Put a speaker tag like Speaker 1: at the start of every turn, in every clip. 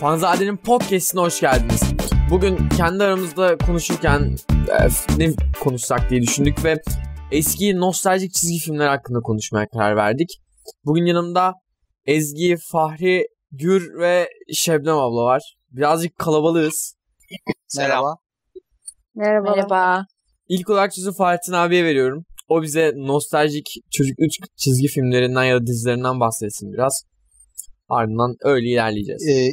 Speaker 1: Fanzade'nin podcast'ine hoş geldiniz. Bugün kendi aramızda konuşurken e, ne konuşsak diye düşündük ve eski nostaljik çizgi filmler hakkında konuşmaya karar verdik. Bugün yanımda Ezgi, Fahri, Gür ve Şebnem abla var. Birazcık kalabalığız.
Speaker 2: Merhaba.
Speaker 3: Merhaba.
Speaker 4: Merhaba.
Speaker 1: İlk olarak sözü Fahrettin abiye veriyorum. O bize nostaljik çocukluk çizgi filmlerinden ya da dizilerinden bahsetsin biraz. Ardından öyle ilerleyeceğiz.
Speaker 2: Ee,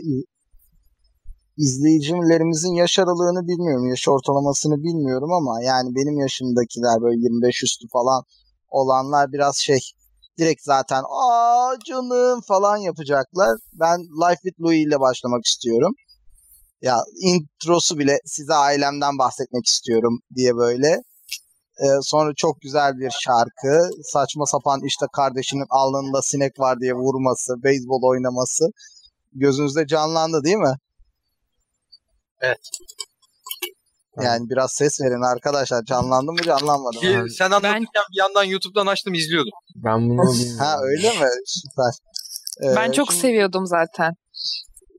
Speaker 2: izleyicilerimizin yaş aralığını bilmiyorum. Yaş ortalamasını bilmiyorum ama yani benim yaşımdakiler böyle 25 üstü falan olanlar biraz şey direkt zaten aa canım falan yapacaklar. Ben Life with Louie ile başlamak istiyorum. Ya introsu bile size ailemden bahsetmek istiyorum diye böyle. Ee, sonra çok güzel bir şarkı. Saçma sapan işte kardeşinin alnında sinek var diye vurması, beyzbol oynaması gözünüzde canlandı değil mi?
Speaker 3: Evet.
Speaker 2: Yani biraz ses verin arkadaşlar. Canlandı mı canlanmadı mı?
Speaker 3: Ki sen anlatırken bir yandan YouTube'dan açtım izliyordum.
Speaker 1: Ben bunu
Speaker 2: ha öyle mi? Süper. Ee,
Speaker 4: Ben çok
Speaker 2: şimdi
Speaker 4: seviyordum zaten.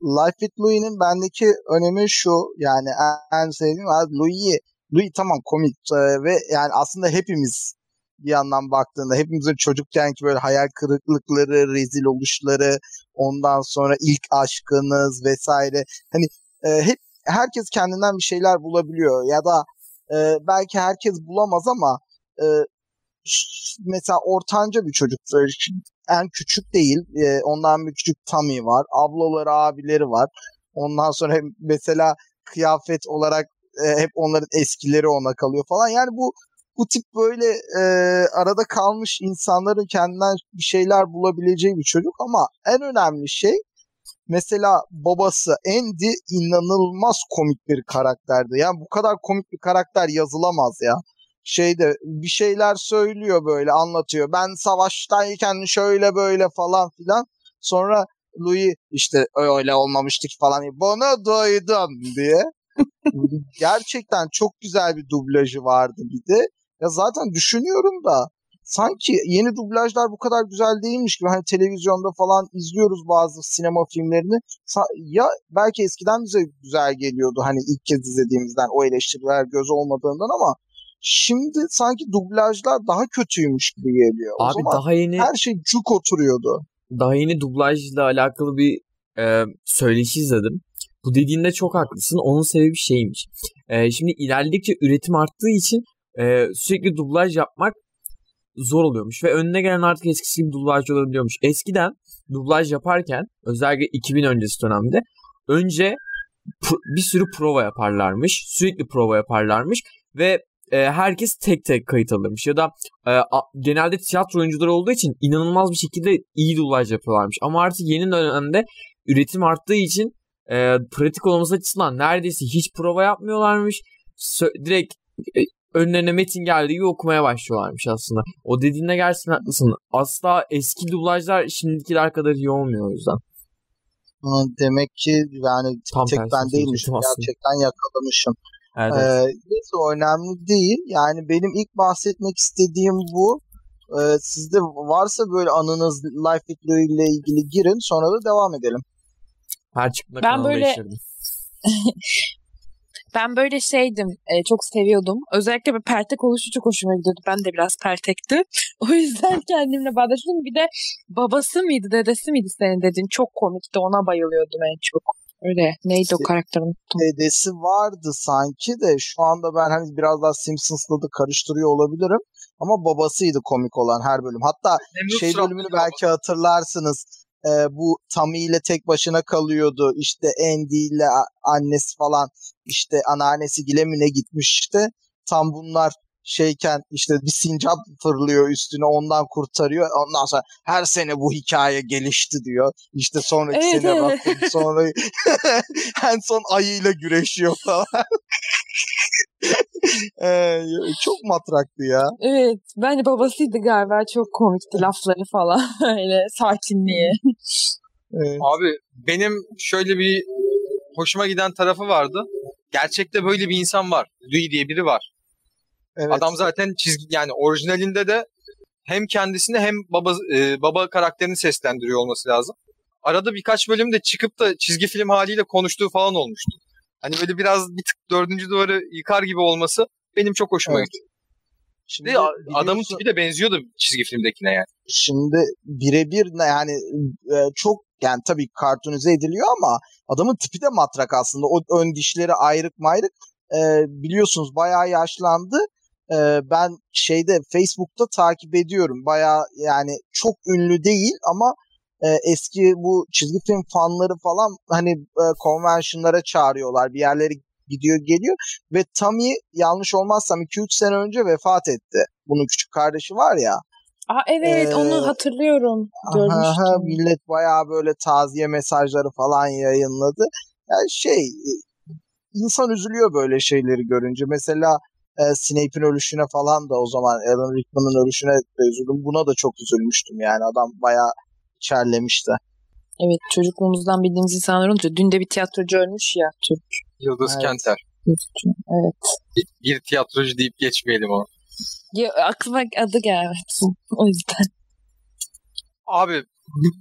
Speaker 2: Life with Louie'nin bendeki önemi şu. Yani en, sevdiğim abi Louis. Louis tamam komik e, ve yani aslında hepimiz bir yandan baktığında hepimizin çocukkenki böyle hayal kırıklıkları, rezil oluşları, ondan sonra ilk aşkınız vesaire. Hani e, hep herkes kendinden bir şeyler bulabiliyor ya da e, belki herkes bulamaz ama e, mesela ortanca bir çocuk en küçük değil. E, ondan bir küçük Tommy var ablaları abileri var. Ondan sonra mesela kıyafet olarak e, hep onların eskileri ona kalıyor falan. Yani bu bu tip böyle e, arada kalmış insanların kendinden bir şeyler bulabileceği bir çocuk ama en önemli şey mesela babası Andy inanılmaz komik bir karakterdi. Yani bu kadar komik bir karakter yazılamaz ya. Şeyde bir şeyler söylüyor böyle anlatıyor. Ben savaştayken şöyle böyle falan filan. Sonra Louis işte öyle olmamıştık falan. Bunu duydum diye. Gerçekten çok güzel bir dublajı vardı bir de. Ya zaten düşünüyorum da sanki yeni dublajlar bu kadar güzel değilmiş gibi hani televizyonda falan izliyoruz bazı sinema filmlerini ya belki eskiden bize güzel geliyordu hani ilk kez izlediğimizden o eleştiriler göz olmadığından ama şimdi sanki dublajlar daha kötüymüş gibi geliyor. O
Speaker 1: Abi
Speaker 2: zaman
Speaker 1: daha yeni
Speaker 2: her şey cuk oturuyordu.
Speaker 1: daha yeni dublajla alakalı bir e, söyleşi izledim. Bu dediğinde çok haklısın. Onun sebebi şeymiş. E, şimdi ilerledikçe üretim arttığı için e, sürekli dublaj yapmak zor oluyormuş ve önüne gelen artık eskisi gibi dublajcı olabiliyormuş. Eskiden dublaj yaparken özellikle 2000 öncesi dönemde önce bir sürü prova yaparlarmış. Sürekli prova yaparlarmış ve e, herkes tek tek kayıt alırmış ya da e, a- genelde tiyatro oyuncuları olduğu için inanılmaz bir şekilde iyi dublaj yapıyorlarmış. Ama artık yeni dönemde üretim arttığı için e, pratik olması açısından neredeyse hiç prova yapmıyorlarmış. Sö- direkt e, önlerine metin geldiği gibi okumaya başlıyorlarmış aslında. O dediğinde gerçekten haklısın. Asla eski dublajlar şimdikiler kadar iyi olmuyor o yüzden.
Speaker 2: Demek ki yani
Speaker 1: Tam
Speaker 2: tek ben değilmişim. Gerçekten yakalamışım.
Speaker 1: Evet.
Speaker 2: Ee, neyse önemli değil. Yani benim ilk bahsetmek istediğim bu. Ee, sizde varsa böyle anınız Life with Louie ile ilgili girin sonra da devam edelim.
Speaker 1: Her çıktığında
Speaker 4: Ben böyle-. Ben böyle şeydim, e, çok seviyordum. Özellikle bir pertek oluşu çok hoşuma gidiyordu. Ben de biraz pertekti. O yüzden kendimle bağdaştım. Bir de babası mıydı, dedesi miydi senin dediğin? Çok komikti, ona bayılıyordum en çok. Öyle. Neydi o
Speaker 2: Se-
Speaker 4: karakter unuttum.
Speaker 2: Dedesi vardı sanki de şu anda ben hani biraz daha Simpsons'la da karıştırıyor olabilirim. Ama babasıydı komik olan her bölüm. Hatta
Speaker 3: Memnun
Speaker 2: şey bölümünü belki hatırlarsınız. Ee, bu Tommy ile tek başına kalıyordu. İşte Andy ile annesi falan işte anneannesi Gilemin'e gitmiş işte. Tam bunlar şeyken işte bir sincap fırlıyor üstüne ondan kurtarıyor. Ondan sonra her sene bu hikaye gelişti diyor. İşte sonraki
Speaker 4: Evet,
Speaker 2: sene
Speaker 4: evet.
Speaker 2: Raccoon, sonra en son ayıyla güreşiyor falan. Ee, çok matraktı ya.
Speaker 4: Evet, bence babasıydı galiba. Çok komikti lafları falan. Öyle sakinliği.
Speaker 2: Ee,
Speaker 3: Abi benim şöyle bir hoşuma giden tarafı vardı. Gerçekte böyle bir insan var. Louis diye biri var.
Speaker 2: evet.
Speaker 3: Adam zaten çizgi yani orijinalinde de hem kendisini hem baba e, baba karakterini seslendiriyor olması lazım. arada birkaç bölümde çıkıp da çizgi film haliyle konuştuğu falan olmuştu. Hani böyle biraz bir tık dördüncü duvarı yıkar gibi olması benim çok hoşuma
Speaker 2: Evet.
Speaker 3: gitti.
Speaker 2: Şimdi
Speaker 3: adamın tipi de benziyordu çizgi filmdekine yani.
Speaker 2: şimdi birebir yani e, çok yani tabii kartunize ediliyor ama adamın tipi de matrak aslında. O ön dişleri ayrık mayrık. E, biliyorsunuz bayağı yaşlandı. E, ben şeyde Facebook'ta takip ediyorum. Bayağı yani çok ünlü değil ama e, eski bu çizgi film fanları falan hani e, konvensiyonlara çağırıyorlar. Bir yerlere gidiyor geliyor ve Tommy yanlış olmazsam 2-3 sene önce vefat etti. Bunun küçük kardeşi var ya.
Speaker 4: Aa evet
Speaker 2: Ee,
Speaker 4: onu hatırlıyorum.
Speaker 2: Aha,
Speaker 4: Görmüştüm.
Speaker 2: millet bayağı böyle taziye mesajları falan yayınladı. Yani şey e, insan üzülüyor böyle şeyleri görünce. Mesela e, Snape'in ölüşüne falan da o zaman Alan Rickman'ın ölüşüne de üzüldüm. Buna da çok üzülmüştüm yani adam bayağı içerlemişti.
Speaker 4: Evet çocukluğumuzdan bildiğimiz insanlar olunca dün de bir tiyatrocu ölmüş ya Türk.
Speaker 3: Yıldız
Speaker 2: Evet.
Speaker 3: Kenter.
Speaker 4: Evet.
Speaker 3: Bir, bir tiyatrocu deyip geçmeyelim onu.
Speaker 4: Ya, aklıma adı gelmedi. O yüzden.
Speaker 3: Abi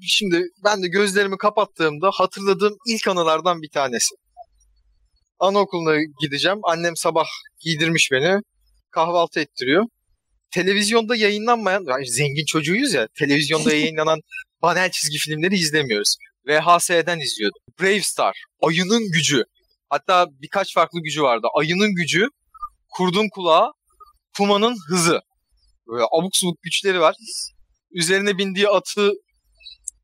Speaker 3: şimdi ben de gözlerimi kapattığımda hatırladığım ilk anılardan bir tanesi. Anaokuluna gideceğim. Annem sabah giydirmiş beni. Kahvaltı ettiriyor. Televizyonda yayınlanmayan, yani zengin çocuğuyuz ya, televizyonda yayınlanan panel çizgi filmleri izlemiyoruz. VHS'den izliyordum. Brave Star, Ayının Gücü. Hatta birkaç farklı gücü vardı. Ayının Gücü, Kurdun Kulağı, Puma'nın Hızı. Böyle abuk subuk güçleri var. Üzerine bindiği atı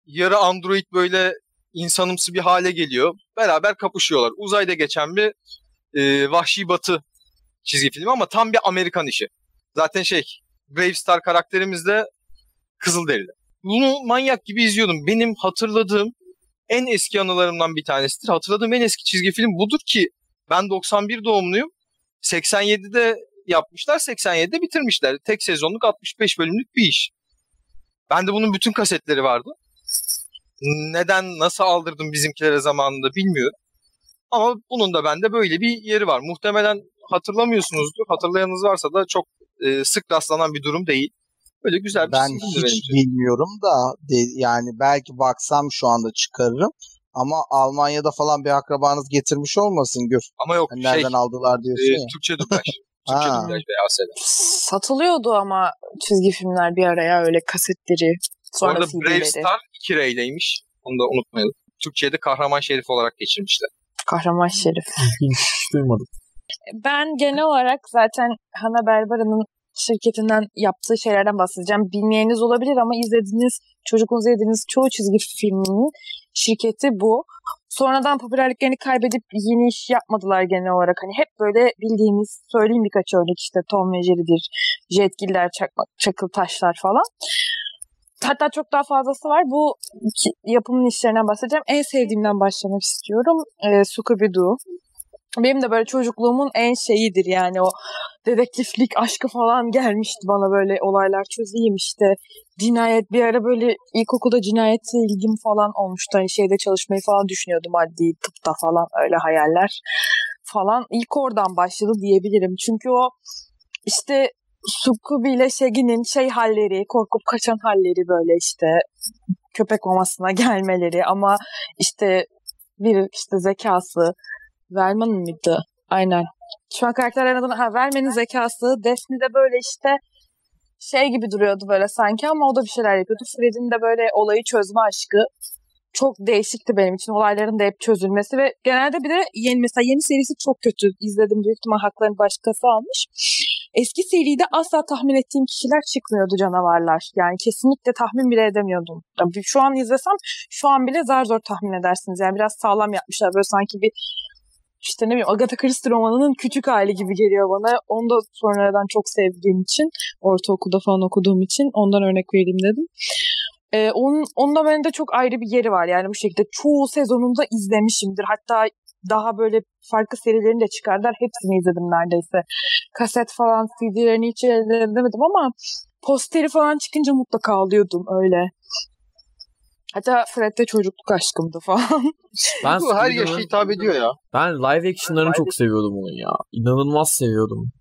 Speaker 3: yarı android böyle insanımsı bir hale geliyor. Beraber kapışıyorlar. Uzayda geçen bir e, Vahşi Batı çizgi filmi ama tam bir Amerikan işi. Zaten şey Brave Star karakterimiz de Kızılderili. Bunu manyak gibi izliyordum. Benim hatırladığım en eski anılarımdan bir tanesidir. Hatırladığım en eski çizgi film budur ki ben 91 doğumluyum. 87'de yapmışlar, 87'de bitirmişler. Tek sezonluk 65 bölümlük bir iş. Bende bunun bütün kasetleri vardı. Neden, nasıl aldırdım bizimkilere zamanında bilmiyorum. Ama bunun da bende böyle bir yeri var. Muhtemelen hatırlamıyorsunuzdur. Hatırlayanınız varsa da çok e, sık rastlanan bir durum değil. Böyle güzel bir
Speaker 2: Ben hiç bilmiyorum da de- yani belki baksam şu anda çıkarırım. Ama Almanya'da falan bir akrabanız getirmiş olmasın Gür.
Speaker 3: Ama yok
Speaker 2: Hani
Speaker 3: şey,
Speaker 2: nereden aldılar
Speaker 3: e,
Speaker 2: diyorsun ya.
Speaker 3: Türkçe dublaj. Türkçe dublaj VHS'de.
Speaker 4: Satılıyordu ama çizgi filmler bir araya öyle kasetleri. Sonra
Speaker 3: Orada Brave. Star 2 reyleymiş. Onu da unutmayalım. Türkçe'de Kahraman Şerif olarak geçirmişler.
Speaker 4: Kahraman Şerif.
Speaker 1: Hiç duymadım.
Speaker 4: Ben genel olarak zaten Hanna Berbara'nın şirketinden yaptığı şeylerden bahsedeceğim. Bilmeyeniniz olabilir ama izlediğiniz, çocukluğunuzda izlediğiniz çoğu çizgi filminin şirketi bu. Sonradan popülerliklerini kaybedip yeni iş yapmadılar genel olarak. Hani hep böyle bildiğimiz, söyleyeyim birkaç örnek işte Tom ve Jerry'dir, Jetgiller, Çakmak, Çakıl Taşlar falan. Hatta çok daha fazlası var. Bu yapımın işlerinden bahsedeceğim. En sevdiğimden başlamak istiyorum. Ee, Scooby-Doo. Benim de böyle çocukluğumun en şeyidir yani o dedektiflik aşkı falan gelmişti bana böyle olaylar çözeyim işte. Cinayet bir ara böyle ilkokulda cinayete ilgim falan olmuştu. Hani şeyde çalışmayı falan düşünüyordum adli tıpta falan öyle hayaller falan. İlk oradan başladı diyebilirim. Çünkü o işte Scooby ile Shaggy'nin şey halleri korkup kaçan halleri böyle işte köpek mamasına gelmeleri ama işte bir işte zekası Verman'ın mıydı? Aynen. Şu an karakterlerin adını ha, Vermen'in zekası. Daphne de böyle işte şey gibi duruyordu böyle sanki ama o da bir şeyler yapıyordu. Fred'in de böyle olayı çözme aşkı çok değişikti benim için. Olayların da hep çözülmesi ve genelde bir de yeni mesela yeni serisi çok kötü. İzledim büyük ihtimal haklarını başkası almış. Eski seride asla tahmin ettiğim kişiler çıkmıyordu canavarlar. Yani kesinlikle tahmin bile edemiyordum. Yani şu an izlesem şu an bile zar zor tahmin edersiniz. Yani biraz sağlam yapmışlar. Böyle sanki bir işte ne bileyim Agatha Christie romanının küçük hali gibi geliyor bana. Onu da sonradan çok sevdiğim için, ortaokulda falan okuduğum için ondan örnek vereyim dedim. Ee, onun, onun da bende çok ayrı bir yeri var yani bu şekilde. Çoğu sezonunda izlemişimdir. Hatta daha böyle farklı serilerini de çıkardılar. Hepsini izledim neredeyse. Kaset falan CD'lerini hiç elde edemedim ama posteri falan çıkınca mutlaka alıyordum öyle. Hatta Fred'de çocukluk aşkımdı falan.
Speaker 1: Ben
Speaker 3: Bu her yaşa hitap ediyor ya.
Speaker 1: Ben live action'larını çok seviyordum onun ya. İnanılmaz seviyordum.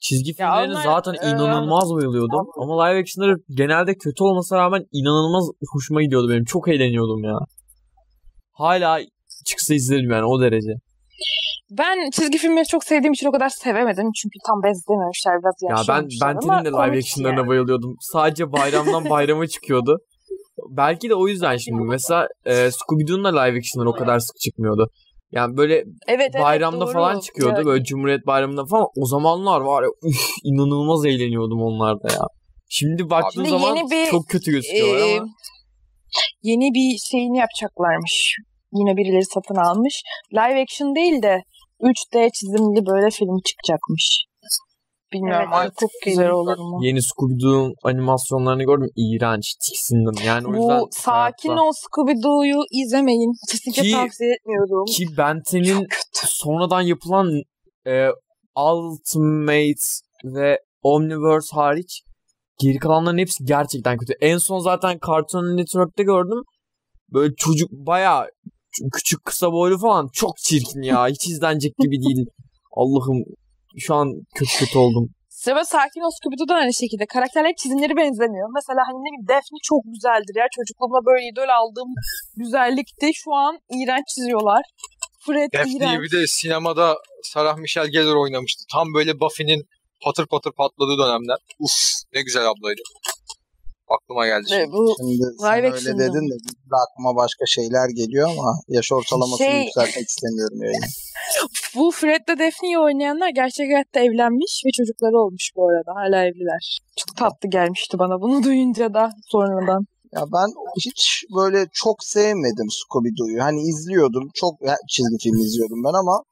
Speaker 1: Çizgi filmlerine zaten
Speaker 4: e,
Speaker 1: inanılmaz bayılıyordum. Ama live action'ları genelde kötü olmasına rağmen inanılmaz hoşuma gidiyordu benim. Çok eğleniyordum ya. hala çıksa izlerim yani o derece.
Speaker 4: Ben çizgi filmleri çok sevdiğim için o kadar sevemedim. Çünkü tam benzememişler biraz
Speaker 1: Ya ben ben de live action'larına
Speaker 4: yani.
Speaker 1: bayılıyordum. Sadece bayramdan bayrama çıkıyordu. Belki de o yüzden şimdi mesela e, Scooby-Doo'nun da live action'ları o kadar sık çıkmıyordu. Yani böyle
Speaker 4: Evet, evet,
Speaker 1: bayramda
Speaker 4: doğru.
Speaker 1: falan çıkıyordu.
Speaker 4: Ya,
Speaker 1: Böyle Cumhuriyet Bayramı'nda falan. O zamanlar var ya üf, inanılmaz eğleniyordum onlarda ya. Şimdi baktığın
Speaker 4: Şimdi
Speaker 1: zaman
Speaker 4: yeni bir,
Speaker 1: çok kötü gözüküyorlar
Speaker 4: Ee,
Speaker 1: ama.
Speaker 4: yeni bir şeyini yapacaklarmış. Yine birileri satın almış. Live action değil de 3D çizimli böyle film çıkacakmış. Bilmiyorum
Speaker 2: Evet,
Speaker 4: çok güzel olur mu?
Speaker 1: Yeni Scooby-Doo animasyonlarını gördüm. İğrenç. Tiksindim. Yani o yüzden
Speaker 4: sakin
Speaker 1: hayatta-
Speaker 4: ol Scooby-Doo'yu izlemeyin. Kesinlikle
Speaker 1: Ki-
Speaker 4: tavsiye etmiyorum.
Speaker 1: Ki Ben 10'in
Speaker 4: Çok kötü.
Speaker 1: sonradan yapılan e, Ultimate ve Omniverse hariç geri kalanların hepsi gerçekten kötü. En son zaten Cartoon Network'te gördüm. Böyle çocuk bayağı ç- küçük kısa boylu falan çok çirkin ya. Hiç izlenecek gibi değil. Allah'ım şu an kötü kötü oldum.
Speaker 4: Sıra sakin ol Scooby-Doo da aynı şekilde. Karakterlerin çizimleri benzemiyor. Mesela hani ne bileyim Daphne çok güzeldir ya. Çocukluğumda böyle idol aldığım güzellikti. Şu an iğrenç çiziyorlar. Fred
Speaker 3: Daphne'yi
Speaker 4: iğrenç.
Speaker 3: bir de sinemada Sarah Michelle Gellar oynamıştı. Tam böyle Buffy'nin patır patır patladığı dönemler. Uf ne güzel ablaydı. Aklıma geldi şimdi.
Speaker 4: bu
Speaker 2: Şimdi sen öyle
Speaker 4: action'da.
Speaker 2: dedin de de aklıma başka şeyler geliyor ama yaş ortalamasını
Speaker 4: Şey-
Speaker 2: yükseltmek istemiyorum yani.
Speaker 4: Bu Fred'le Daphne'yi oynayanlar gerçek hayatta evlenmiş ve çocukları olmuş bu arada. Hala evliler. Çok tatlı gelmişti bana bunu duyunca da sonradan.
Speaker 2: Ya ben hiç böyle çok sevmedim Scooby-Doo'yu. Hani izliyordum. Çok ya, çizgi film izliyordum ben ama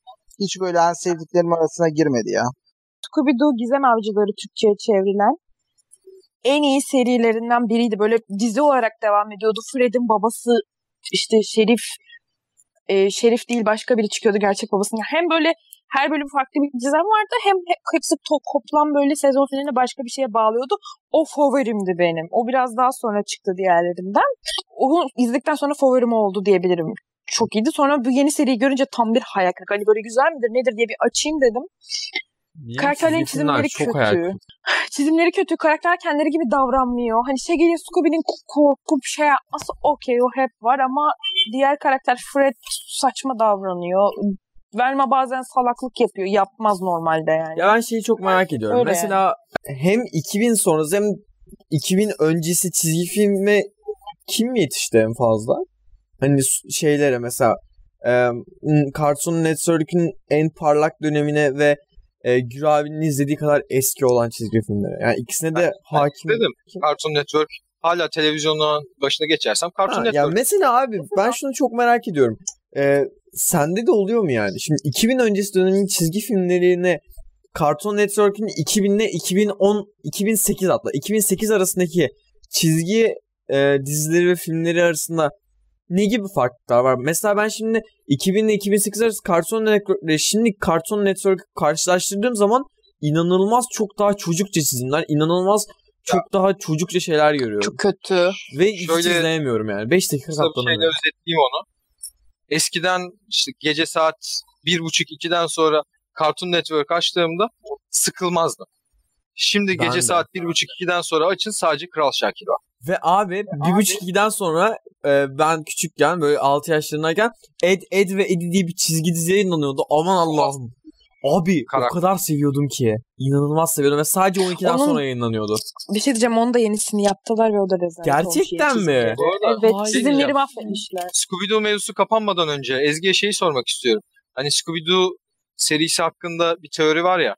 Speaker 2: hiç böyle en sevdiklerim arasına girmedi ya.
Speaker 4: Scooby-Doo Gizem Avcıları Türkçe'ye çevrilen en iyi serilerinden biriydi. Böyle dizi olarak devam ediyordu. Fred'in babası işte Şerif e, Şerif değil başka biri çıkıyordu gerçek babasının. Hem böyle her bölüm farklı bir gizem vardı hem he- hepsi to- toplam böyle sezon finaline başka bir şeye bağlıyordu. O favorimdi benim. O biraz daha sonra çıktı diğerlerinden. Onu izledikten sonra favorim oldu diyebilirim. Çok iyiydi. Sonra bu yeni seriyi görünce tam bir hayal kırıklığı. Hani böyle güzel midir nedir diye bir açayım dedim.
Speaker 1: Niye?
Speaker 4: Karakterlerin
Speaker 1: Çizgi filmler
Speaker 4: çizimleri
Speaker 1: çok
Speaker 4: kötü.
Speaker 1: hayal.
Speaker 4: Çizimleri kötü. Karakter kendileri gibi davranmıyor. Hani şey geliyor Scooby'nin korkup şey yapması okey o hep var ama diğer karakter Fred saçma davranıyor. Velma bazen salaklık yapıyor. Yapmaz normalde yani.
Speaker 1: Ya ben şeyi çok merak ediyorum.
Speaker 4: Öyle
Speaker 1: Mesela hem 2000 sonrası hem 2000 öncesi çizgi filme kim yetişti en fazla? Hani şeylere mesela e, Cartoon Network'ün en parlak dönemine ve e, Gür abinin izlediği kadar eski olan çizgi filmlere. Yani ikisine de hakim.
Speaker 3: Dedim
Speaker 1: Kim?
Speaker 3: Cartoon Network hala televizyonun başına geçersem Cartoon
Speaker 1: Ha, ya
Speaker 3: Network.
Speaker 1: mesela abi ben şunu çok merak ediyorum. Ee, sende de oluyor mu yani? Şimdi 2000 öncesi dönemin çizgi filmlerine Cartoon Network'ün 2000 ile 2010 2008 hatta 2008 arasındaki çizgi e, dizileri ve filmleri arasında ne gibi farklılıklar var? Mesela ben şimdi 2000 ile 2008 arası Cartoon Network şimdi Cartoon Network karşılaştırdığım zaman inanılmaz çok daha çocukça çizimler, inanılmaz çok daha çocukça şeyler görüyorum.
Speaker 4: Çok kötü.
Speaker 1: Ve hiç
Speaker 3: Şöyle-
Speaker 1: izleyemiyorum yani. 5 dakika katlanamıyorum.
Speaker 3: özetleyeyim onu. Eskiden işte gece saat bir buçuk ikiden sonra Cartoon Network açtığımda sıkılmazdı. Şimdi
Speaker 1: Ben
Speaker 3: gece
Speaker 1: de.
Speaker 3: saat bir buçuk ikiden sonra açın sadece Kral Şakir var.
Speaker 1: Ve abi bir buçuk ikiden sonra e, ben küçükken böyle 6 yaşlarındayken Ed, Ed ve Eddie diye bir çizgi dizi yayınlanıyordu. Aman Allah'ım. Abi
Speaker 3: Karakter.
Speaker 1: o kadar seviyordum ki. İnanılmaz seviyordum ve sadece 12'den
Speaker 4: Onun-
Speaker 1: sonra yayınlanıyordu.
Speaker 4: Bir şey diyeceğim onun da yenisini yaptılar ve o da rezalet
Speaker 1: Gerçekten mi?
Speaker 4: çizgileri. Evet
Speaker 1: Hayır.
Speaker 4: çizimleri mahvetmişler.
Speaker 3: Scooby-Doo mevzusu kapanmadan önce Ezgi'ye şeyi sormak istiyorum. Hani Scooby-Doo serisi hakkında bir teori var ya.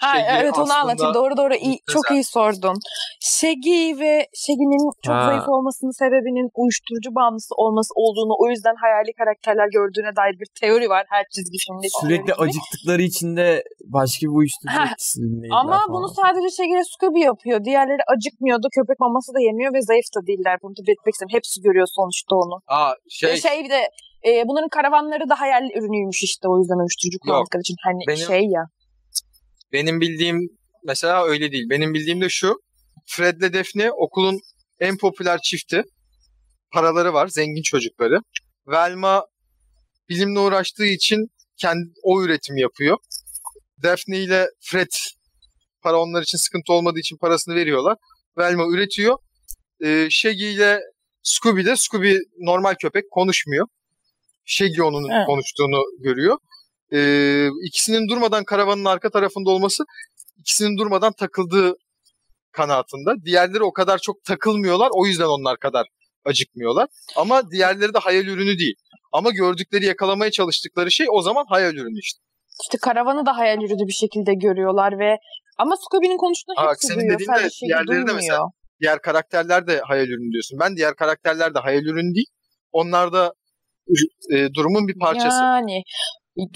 Speaker 4: Ha
Speaker 3: Shaggy
Speaker 4: evet onu anlatayım. Doğru doğru iyi, çok iyi sordun. Shaggy ve Shaggy'nin çok
Speaker 1: Ha.
Speaker 4: zayıf olmasının sebebinin uyuşturucu bağımlısı olması olduğunu o yüzden hayali karakterler gördüğüne dair bir teori var her çizgi filmde.
Speaker 1: Sürekli acıktıkları için de başka bir uyuşturucu etkisi
Speaker 4: Ama
Speaker 1: falan.
Speaker 4: bunu sadece Shaggy ile Scooby yapıyor. Diğerleri acıkmıyordu. Köpek maması da yemiyor ve zayıf da değiller. Bunu da belirtmek istedim. Hepsi görüyor sonuçta onu.
Speaker 3: Aa şey,
Speaker 4: Şey, şey bir de e, bunların karavanları da hayal ürünüymüş işte o yüzden uyuşturucu kullandıkları için. Hani
Speaker 3: Benim-
Speaker 4: şey ya.
Speaker 3: Benim bildiğim mesela öyle değil. Benim bildiğim de şu. Fred'le Daphne okulun en popüler çifti. Paraları var, zengin çocukları. Velma bilimle uğraştığı için kendi o üretim yapıyor. Daphne ile Fred para onlar için sıkıntı olmadığı için parasını veriyorlar. Velma üretiyor. Ee, Shaggy ile Scooby de Scooby normal köpek konuşmuyor. Shaggy onun
Speaker 4: Evet.
Speaker 3: konuştuğunu görüyor. Ee, ikisinin durmadan karavanın arka tarafında olması ikisinin durmadan takıldığı kanaatında. Diğerleri o kadar çok takılmıyorlar. O yüzden onlar kadar acıkmıyorlar. Ama diğerleri de hayal ürünü değil. Ama gördükleri yakalamaya çalıştıkları şey o zaman hayal ürünü işte.
Speaker 4: İşte karavanı da hayal ürünü bir şekilde görüyorlar ve ama Scooby'nin konuştuğunu
Speaker 3: Aa,
Speaker 4: hepsi
Speaker 3: senin
Speaker 4: duyuyor.
Speaker 3: dediğin de
Speaker 4: Shaggy
Speaker 3: diğerleri de mesela. Diğer karakterler de hayal ürünü diyorsun. Ben diğer karakterler de hayal ürünü değil. Onlar da e, durumun bir parçası.
Speaker 4: Yani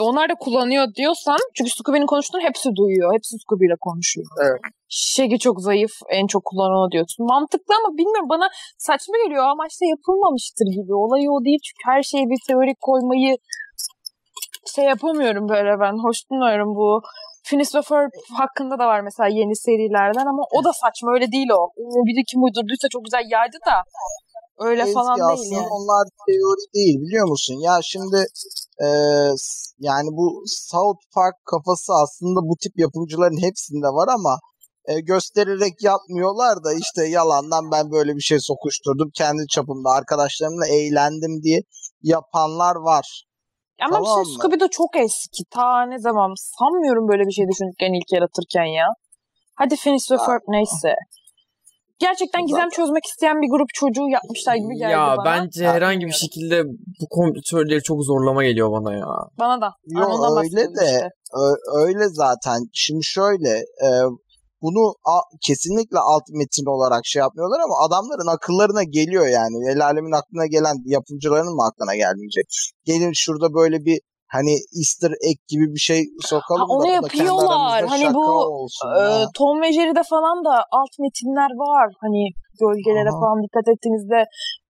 Speaker 4: onlar da kullanıyor diyorsan çünkü Scooby'nin konuştuğunu hepsi duyuyor. Hepsi Scooby ile konuşuyor.
Speaker 3: Evet.
Speaker 4: Shaggy çok zayıf. En çok kullanan o diyorsun. Mantıklı ama bilmiyorum bana saçma geliyor. Amaçta yapılmamıştır gibi. Olay o değil çünkü her şeye bir teorik koymayı şey yapamıyorum böyle ben. Hoş bulmuyorum bu. Phineas ve Ferb hakkında da var mesela yeni serilerden ama o da saçma öyle değil o. O biri kim uydurduysa çok güzel yaydı da öyle
Speaker 2: Ezgi,
Speaker 4: falan değil
Speaker 2: aslında
Speaker 4: yani.
Speaker 2: onlar teori değil biliyor musun? Ya şimdi e, yani bu South Park kafası aslında bu tip yapımcıların hepsinde var ama e, göstererek yapmıyorlar da işte yalandan ben böyle bir şey sokuşturdum kendi çapımda arkadaşlarımla eğlendim diye yapanlar var.
Speaker 4: Ama
Speaker 2: Tamam
Speaker 4: şimdi
Speaker 2: mı?
Speaker 4: Scooby de çok eski. Ta ne zaman sanmıyorum böyle bir şey düşünürken ilk yaratırken ya. Hadi Phineas ve. Ferb neyse. Gerçekten gizem çözmek isteyen bir grup çocuğu yapmışlar gibi geldi
Speaker 1: ya
Speaker 4: bana.
Speaker 1: bence
Speaker 2: Ben
Speaker 1: herhangi bir
Speaker 4: bilmiyorum.
Speaker 1: şekilde bu kompütörleri çok zorlama geliyor bana ya.
Speaker 4: Bana da.
Speaker 2: Yo, öyle de
Speaker 4: işte.
Speaker 2: Ö- öyle zaten. Şimdi şöyle e, bunu a- kesinlikle alt metin olarak şey yapmıyorlar ama adamların akıllarına geliyor yani. El alemin aklına gelen yapımcıların mı aklına gelmeyecek? Gelin şurada böyle bir hani easter egg gibi bir şey sokalım
Speaker 4: Ha, onu
Speaker 2: da da
Speaker 4: yapıyorlar.
Speaker 2: aramızda
Speaker 4: Hani bu. Ee,
Speaker 2: ha.
Speaker 4: Tom ve Jerry'de falan da alt metinler var. Hani gölgelere
Speaker 2: Aha.
Speaker 4: falan dikkat ettiğinizde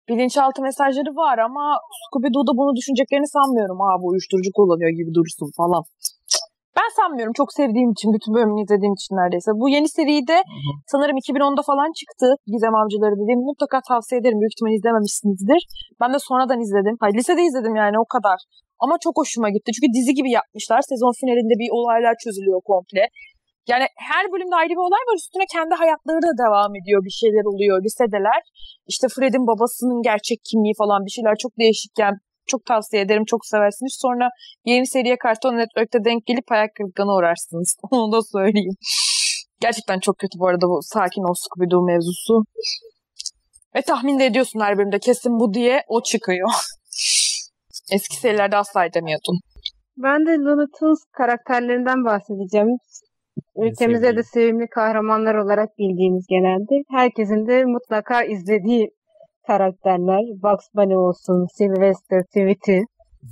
Speaker 4: bilinçaltı mesajları var ama Scooby-Doo'da bunu düşüneceklerini sanmıyorum. Aa bu uyuşturucu kullanıyor gibi dursun falan. Ben sanmıyorum. Çok sevdiğim için, bütün bölümünü izlediğim için neredeyse. Bu yeni seriyi de sanırım 2010'da falan çıktı. Gizem Avcıları dediğim. Mutlaka tavsiye ederim. Büyük ihtimal izlememişsinizdir. Ben de sonradan izledim. Hayır, lisede izledim yani o kadar. Ama çok hoşuma gitti. Çünkü dizi gibi yapmışlar. Sezon finalinde bir olaylar çözülüyor komple. Yani her bölümde ayrı bir olay var. Üstüne kendi hayatları da devam ediyor. Bir şeyler oluyor. Lisedeler. İşte Fred'in babasının gerçek kimliği falan bir şeyler çok değişikken çok tavsiye ederim. Çok seversiniz. Sonra yeni seriye Cartoon Network'te denk gelip ayak kırıklığına uğrarsınız. Onu da söyleyeyim. Gerçekten çok kötü bu arada bu sakin ol Scooby-Doo mevzusu. Ve tahmin de ediyorsun her bölümde kesin bu diye o çıkıyor. Eski serilerde asla edemiyordun.
Speaker 5: Ben de Looney Tunes karakterlerinden bahsedeceğim. Ülkemizde de sevimli kahramanlar olarak bildiğimiz genelde. Herkesin de mutlaka izlediği karakterler. Bugs Bunny olsun, Sylvester, Tweety.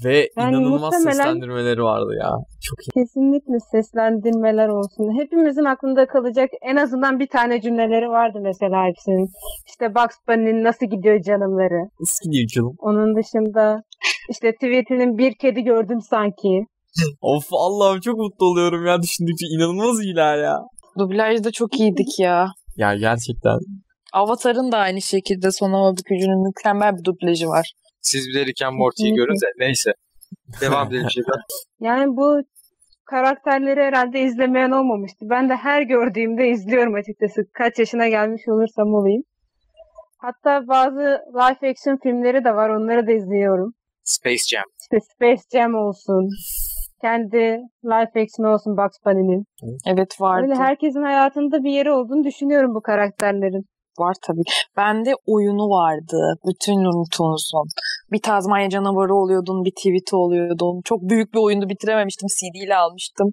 Speaker 1: Ve
Speaker 5: Yani
Speaker 1: inanılmaz
Speaker 5: muhtemelen-
Speaker 1: seslendirmeleri vardı ya. Çok iyi.
Speaker 5: Kesinlikle seslendirmeler olsun. Hepimizin aklında kalacak en azından bir tane cümleleri vardı mesela hepsinin. İşte Bugs Bunny'nin nasıl gidiyor canımları.
Speaker 1: Nasıl gidiyor canım?
Speaker 5: Onun dışında işte Tweety'nin bir kedi gördüm sanki.
Speaker 1: Of Allah'ım çok mutlu oluyorum ya düşündükçe inanılmaz iyiler ya.
Speaker 4: Dublajda çok iyiydik ya.
Speaker 1: Ya gerçekten.
Speaker 4: Avatar'ın da aynı şekilde son hava bükücünün mükemmel bir dublajı var.
Speaker 3: Siz bir de Rick and Morty'yi görün de neyse. Devam edelim şeyden.
Speaker 5: Yani bu karakterleri herhalde izlemeyen olmamıştı. Ben de her gördüğümde izliyorum açıkçası. Kaç yaşına gelmiş olursam olayım. Hatta bazı live action filmleri de var. Onları da izliyorum.
Speaker 3: Space Jam.
Speaker 5: İşte Space Jam olsun. Kendi live action olsun Bugs Bunny'nin.
Speaker 4: Evet vardı.
Speaker 5: Öyle herkesin hayatında bir yeri olduğunu düşünüyorum bu karakterlerin.
Speaker 4: Var tabii. Bende oyunu vardı. Bütün Looney Tunes'un. Bir Tazmanya canavarı oluyordun, bir tweet oluyordun. Çok büyük bir oyundu bitirememiştim. CD ile almıştım.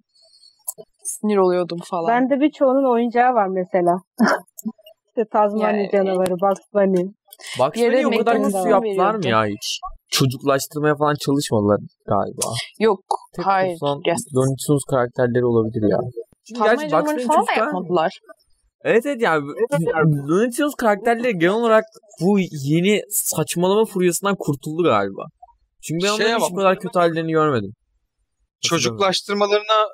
Speaker 4: Sinir oluyordum falan.
Speaker 5: Bende birçoğunun oyuncağı var mesela. işte Tazmanya
Speaker 4: Yani-
Speaker 5: canavarı, Bugs Bunny.
Speaker 4: Bir yere
Speaker 1: o kadar güçlü yaptılar mı ya hiç? Çocuklaştırmaya falan çalışmadılar galiba.
Speaker 4: Yok.
Speaker 1: Tek
Speaker 4: hayır. Yes.
Speaker 1: Looney karakterleri olabilir ya. Çünkü
Speaker 4: Tazmanya
Speaker 1: Bugs
Speaker 4: canavarı falan da yapmadılar.
Speaker 1: Evet evet yani Looney Tunes karakterleri genel olarak bu yeni saçmalama furyasından kurtuldu galiba. Çünkü ben
Speaker 3: Şey
Speaker 1: onların hiç bu kadar kötü hallerini görmedim.
Speaker 3: Çocuklaştırmalarına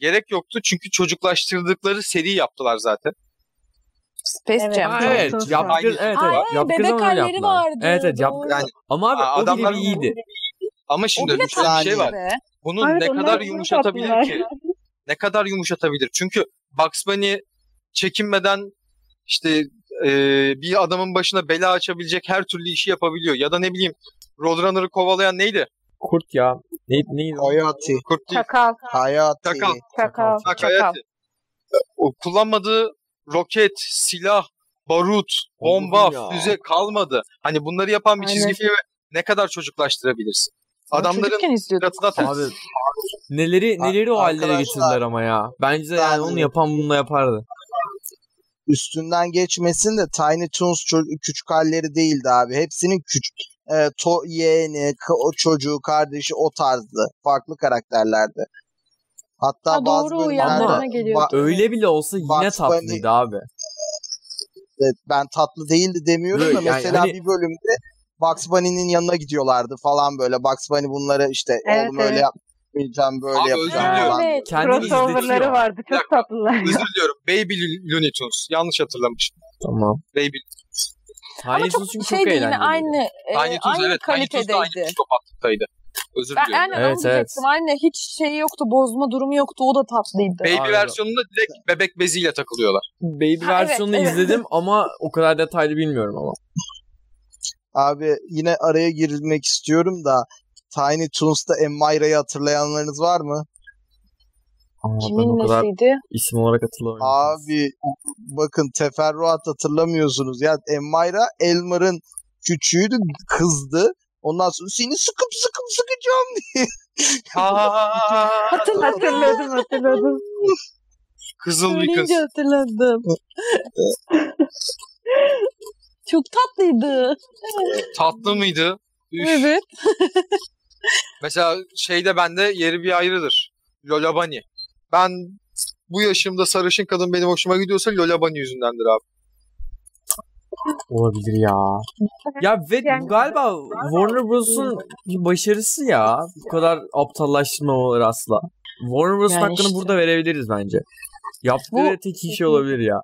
Speaker 3: gerek yoktu çünkü çocuklaştırdıkları seri yaptılar zaten.
Speaker 4: Space
Speaker 5: Evet.
Speaker 4: Jam.
Speaker 1: Ha, evet,
Speaker 3: var.
Speaker 1: evet, evet,
Speaker 4: Aa, bebek halleri
Speaker 1: yaptılar.
Speaker 4: vardı,
Speaker 1: Evet, evet, yaptık.
Speaker 3: Yani
Speaker 1: Ama abi
Speaker 3: Aa,
Speaker 1: o bile
Speaker 3: adamlar-
Speaker 1: bir iyiydi.
Speaker 3: ama şimdi
Speaker 4: bile
Speaker 3: şöyle bir şey var.
Speaker 4: be.
Speaker 3: Bunun
Speaker 5: Evet,
Speaker 3: ne kadar yumuşatabilir ki? Ne kadar yumuşatabilir? Çünkü Bugs Bunny çekinmeden işte e, bir adamın başına bela açabilecek her türlü işi yapabiliyor. Ya da ne bileyim Roadrunner'ı kovalayan neydi?
Speaker 1: Kurt ya. Ne, neydi?
Speaker 2: Hayati.
Speaker 3: Kurt değil.
Speaker 5: Çakal.
Speaker 2: Hayati.
Speaker 3: Çakal.
Speaker 5: Çakal.
Speaker 3: Hakayati. O kullanmadığı roket, silah, barut, bomba,
Speaker 1: ya.
Speaker 3: füze kalmadı. Hani bunları yapan bir çizgi filmi ne kadar çocuklaştırabilirsin?
Speaker 4: Ama
Speaker 3: Adamların suratına
Speaker 1: Abi neleri neleri o hallere getirdiler ama ya. Bence yani onu yapan bunu yapardı.
Speaker 2: Üstünden geçmesin de Tiny Toons küçük halleri değildi abi. Hepsinin küçük e, to yeğeni, o çocuğu, kardeşi o tarzdı. Farklı karakterlerdi. Hatta
Speaker 4: Ha,
Speaker 2: bazı
Speaker 4: doğru,
Speaker 2: bölümlerde ba-
Speaker 1: Öyle bile olsa yine
Speaker 2: Bugs Bunny-
Speaker 1: tatlıydı abi.
Speaker 2: Evet, ben tatlı değildi demiyorum
Speaker 1: Böyle
Speaker 2: da
Speaker 1: yani
Speaker 2: mesela
Speaker 1: hani-
Speaker 2: bir bölümde Bugs Bunny'nin yanına gidiyorlardı falan böyle. Bugs Bunny bunları işte
Speaker 5: Evet,
Speaker 2: oğlum öyle
Speaker 5: evet.
Speaker 2: Yapmayacağım böyle
Speaker 3: Abi,
Speaker 2: yapacağım
Speaker 3: özür diliyorum.
Speaker 2: falan.
Speaker 4: Evet.
Speaker 1: Kendini
Speaker 5: Crossover'ları
Speaker 1: izletiyor.
Speaker 5: vardı. Çok
Speaker 3: dakika.
Speaker 5: tatlılar.
Speaker 3: özür diliyorum. Baby Looney Tunes. Yanlış hatırlamışım.
Speaker 1: Tamam.
Speaker 3: Baby.
Speaker 4: Ama
Speaker 1: Tiny
Speaker 4: çok
Speaker 1: Toons çünkü
Speaker 4: şey
Speaker 1: çok eğlenceli.
Speaker 4: aynı, e,
Speaker 3: Tiny Toons
Speaker 4: aynı
Speaker 3: evet. Tiny Toons da aynı
Speaker 4: kalitedeydi.
Speaker 3: psikopatlıktaydı. Özür
Speaker 4: Ben
Speaker 3: diliyorum.
Speaker 4: aynen
Speaker 1: Evet,
Speaker 4: onu diyecektim. Aynı hiç şeyi yoktu. Bozma durumu yoktu. O da tatlıydı.
Speaker 3: Baby
Speaker 1: Aynen.
Speaker 3: versiyonunda direkt bebek beziyle takılıyorlar.
Speaker 1: Baby
Speaker 4: Ha, evet,
Speaker 1: versiyonunu
Speaker 4: evet.
Speaker 1: izledim ama o kadar detaylı bilmiyorum ama.
Speaker 2: Abi yine araya girilmek istiyorum da Tiny Toons'ta Emmyra'yı hatırlayanlarınız var mı?
Speaker 1: Aa, ben
Speaker 4: Kimin
Speaker 1: o kadar
Speaker 4: nesiydi?
Speaker 1: isim olarak hatırlamıyorum.
Speaker 2: Abi bakın teferruat hatırlamıyorsunuz. Ya Emmyra Elmer'ın küçüğüydü kızdı. Ondan sonra seni sıkıp sıkıp sıkacağım diye.
Speaker 5: Hatırladım hatırladım.
Speaker 3: Kızıl bir kız.
Speaker 4: Hatırladım. Çok tatlıydı.
Speaker 3: Tatlı mıydı? Üf.
Speaker 4: Evet.
Speaker 3: Mesela şeyde bende yeri bir ayrıdır. Lola Bunny. Ben bu yaşımda sarışın kadın benim hoşuma gidiyorsa Lola Bunny yüzündendir abi.
Speaker 1: Olabilir ya. Ya ve
Speaker 5: Yani-
Speaker 1: galiba Warner Bros'un başarısı ya. Bu kadar aptallaştırmamaları asla. Warner Bros'un
Speaker 4: Yani
Speaker 1: hakkını
Speaker 4: işte.
Speaker 1: burada verebiliriz bence. Yaptıkları
Speaker 4: Bu-
Speaker 1: tek şey olabilir ya.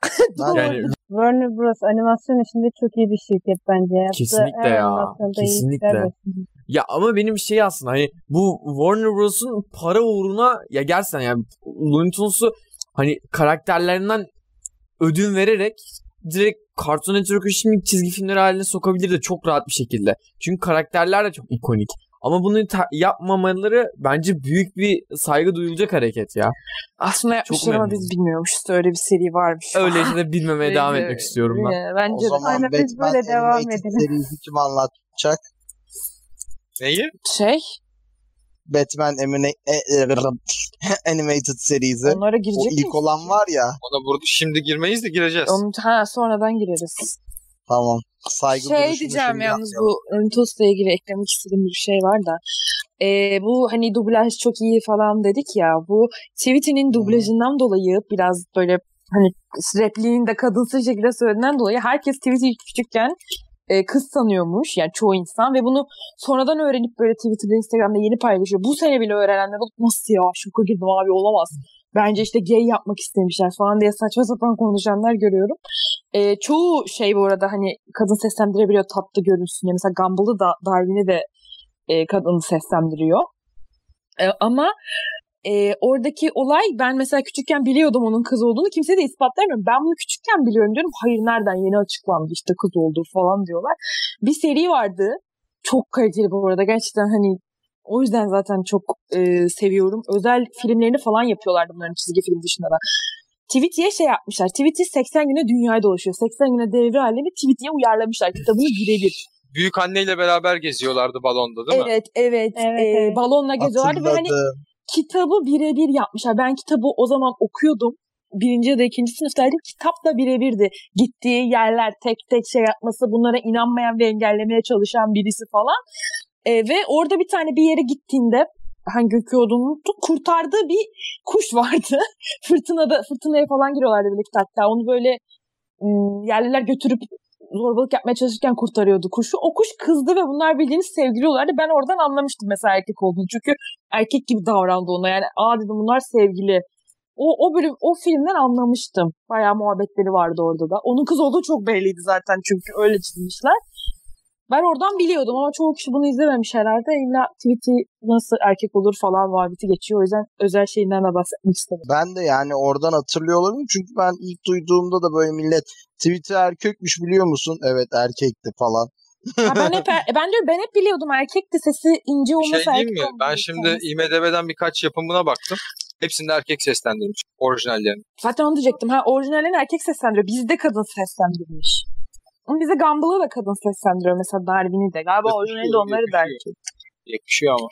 Speaker 1: Yani
Speaker 5: Warner Bros. animasyon işinde çok iyi bir şirket bence. Yaptığı
Speaker 1: Kesinlikle
Speaker 5: her
Speaker 1: ya, kesinlikle. Ya ama benim şey aslında hani bu Warner Bros'un para uğruna ya gerçekten yani Looney Tunes'u hani karakterlerinden ödün vererek direkt Cartoon Network'u şimdi çizgi filmleri haline sokabilir de çok rahat bir şekilde. Çünkü karakterler de çok ikonik. Ama bunu ta- yapmamaları bence büyük bir saygı duyulacak hareket ya.
Speaker 4: Aslında yapmışlar ama biz bilmiyormuşuz. Öyle bir seri varmış.
Speaker 1: Öyleyse de bilmemeye devam etmek istiyorum ben.
Speaker 4: Bence
Speaker 2: O
Speaker 4: de.
Speaker 2: zaman
Speaker 5: Aynen, biz
Speaker 2: Batman
Speaker 5: böyle devam edelim.
Speaker 2: serisi kim anlatacak?
Speaker 3: Neyi?
Speaker 4: Şey,
Speaker 2: Batman Emine- e- e- Animated serisi.
Speaker 4: onlara
Speaker 2: O
Speaker 4: girecek
Speaker 2: ilk
Speaker 4: miyiz?
Speaker 2: olan var ya.
Speaker 3: Ona burada şimdi girmeyiz de gireceğiz.
Speaker 4: Onu, ha, sonradan gireriz.
Speaker 2: Tamam. Saygı
Speaker 4: şey diyeceğim yalnız
Speaker 2: yapmayalım.
Speaker 4: bu Öntos'la ilgili eklemek istediğim bir şey var da. Ee, bu hani dublaj çok iyi falan dedik ya. Bu Tweety'nin dublajından dolayı biraz böyle hani repliğini de kadınsı şekilde söylediğinden dolayı herkes Tweety'yi küçükken e, kız sanıyormuş. Yani çoğu insan ve bunu sonradan öğrenip böyle Twitter'da Instagram'da yeni paylaşıyor. Bu sene bile öğrenenler olup nasıl ya şoka girdim abi olamaz. Bence işte gay yapmak istemişler falan diye saçma sapan konuşanlar görüyorum. E, çoğu şey bu arada hani kadın seslendirebiliyor tatlı görünsün. diye. Mesela Gumball'ı da Darwin'i de e, kadın seslendiriyor. E, ama e, oradaki olay ben mesela küçükken biliyordum onun kız olduğunu. Kimseye de ispatlayamıyorum. Ben bunu küçükken biliyorum diyorum. Hayır nereden yeni açıklandı işte kız olduğu falan diyorlar. Bir seri vardı. Çok kaliteli bu arada. Gerçekten hani o yüzden zaten çok e, seviyorum. Özel filmlerini falan yapıyorlardı bunların çizgi film dışında da. Tweety'ye şey yapmışlar. Tweety 80 güne dünyayı dolaşıyor. 80 güne devre halini Tweety'ye uyarlamışlar. Kitabını birebir.
Speaker 3: Büyük anneyle beraber geziyorlardı balonda değil mi?
Speaker 4: Evet, evet.
Speaker 5: Evet, evet.
Speaker 4: balonla geziyorlardı ve hani
Speaker 2: Hatırladım.
Speaker 4: Kitabı birebir yapmışlar. Ben kitabı o zaman okuyordum. Birinci ya da ikinci sınıftaydım. Kitap da birebirdi. Gittiği yerler tek tek şey yapması, bunlara inanmayan ve engellemeye çalışan birisi falan. Ee, ve orada bir tane bir yere gittiğinde hangi ülke olduğunu unuttum. Kurtardığı bir kuş vardı. Fırtınada, fırtınaya falan giriyorlardı birlikte hatta. Onu böyle yerliler götürüp zorbalık yapmaya çalışırken kurtarıyordu kuşu. O kuş kızdı ve bunlar bildiğiniz sevgiliyorlardı. Ben oradan anlamıştım mesela erkek olduğunu. Çünkü erkek gibi davrandı ona. Yani aa dedim bunlar sevgili. O, o bölüm, o filmden anlamıştım. Bayağı muhabbetleri vardı orada da. Onun kız olduğu çok belliydi zaten çünkü öyle çizmişler. Ben oradan biliyordum ama çoğu kişi bunu izlememiş herhalde. İlla Tweety nasıl erkek olur falan muhabbeti geçiyor. O yüzden özel şeyinden de bahsetmek istedim.
Speaker 2: Ben de yani oradan hatırlıyor olabilirim. Çünkü ben ilk duyduğumda da böyle millet Twitter erkekmiş biliyor musun? Evet erkekti falan.
Speaker 4: Ha, ben hep er- ben diyorum ben hep biliyordum erkekti sesi ince
Speaker 3: Bir
Speaker 4: olması
Speaker 3: şey
Speaker 4: erkek
Speaker 3: mi? Ben şimdi. IMDB'den birkaç yapımına baktım. Hepsinde erkek seslendirmiş orijinallerini.
Speaker 4: Zaten onu diyecektim. Ha orijinalini erkek seslendiriyor. Bizde kadın seslendirmiş. Bize Gumball'ı da kadın seslendiriyor mesela Darwin'i de. Galiba
Speaker 3: Yakışıyor,
Speaker 4: orijinalinde onları da
Speaker 3: yakışıyor.
Speaker 4: erkek.
Speaker 3: Yakışıyor ama.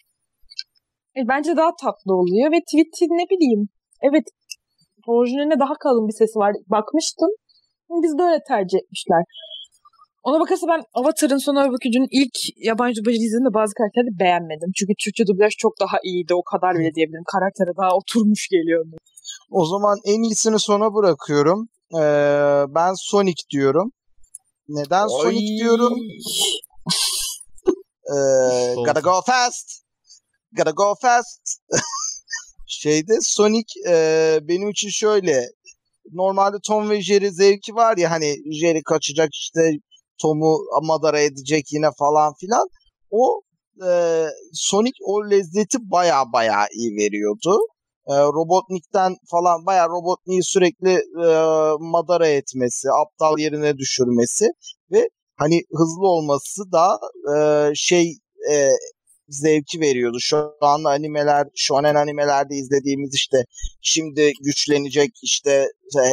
Speaker 4: E, bence daha tatlı oluyor ve Tweety ne bileyim. Evet orijinalinde daha kalın bir sesi var. Bakmıştım. Biz de öyle tercih etmişler. Ona bakarsa ben Avatar'ın son öykücünün ilk yabancı dublajı izlediğimde bazı karakterleri beğenmedim. Çünkü Türkçe dublaj çok daha iyiydi. O kadar bile diyebilirim. Karaktere daha oturmuş geliyordu.
Speaker 2: O zaman en iyisini sona bırakıyorum. Ee, ben Sonic diyorum. Neden Sonic diyorum? Ee, gotta go fast. Gotta go fast. Şeyde Sonic e, benim için şöyle. Normalde Tom ve Jerry zevki var ya hani Jerry kaçacak işte Tom'u madara edecek yine falan filan. O e, Sonic o lezzeti baya baya iyi veriyordu. E, Robotnik'ten falan baya Robotnik'i sürekli e, madara etmesi, aptal yerine düşürmesi ve hani hızlı olması da e, şey e, zevki veriyordu. Şu an animeler, shonen animelerde izlediğimiz işte şimdi güçlenecek işte e,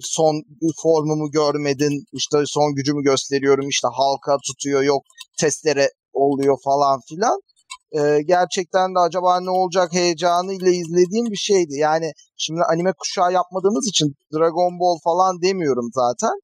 Speaker 2: son formumu görmedin işte son gücümü gösteriyorum işte halka tutuyor yok testere oluyor falan filan. Ee, gerçekten de acaba ne olacak heyecanıyla izlediğim bir şeydi. Yani şimdi anime kuşağı yapmadığımız için Dragon Ball falan demiyorum zaten.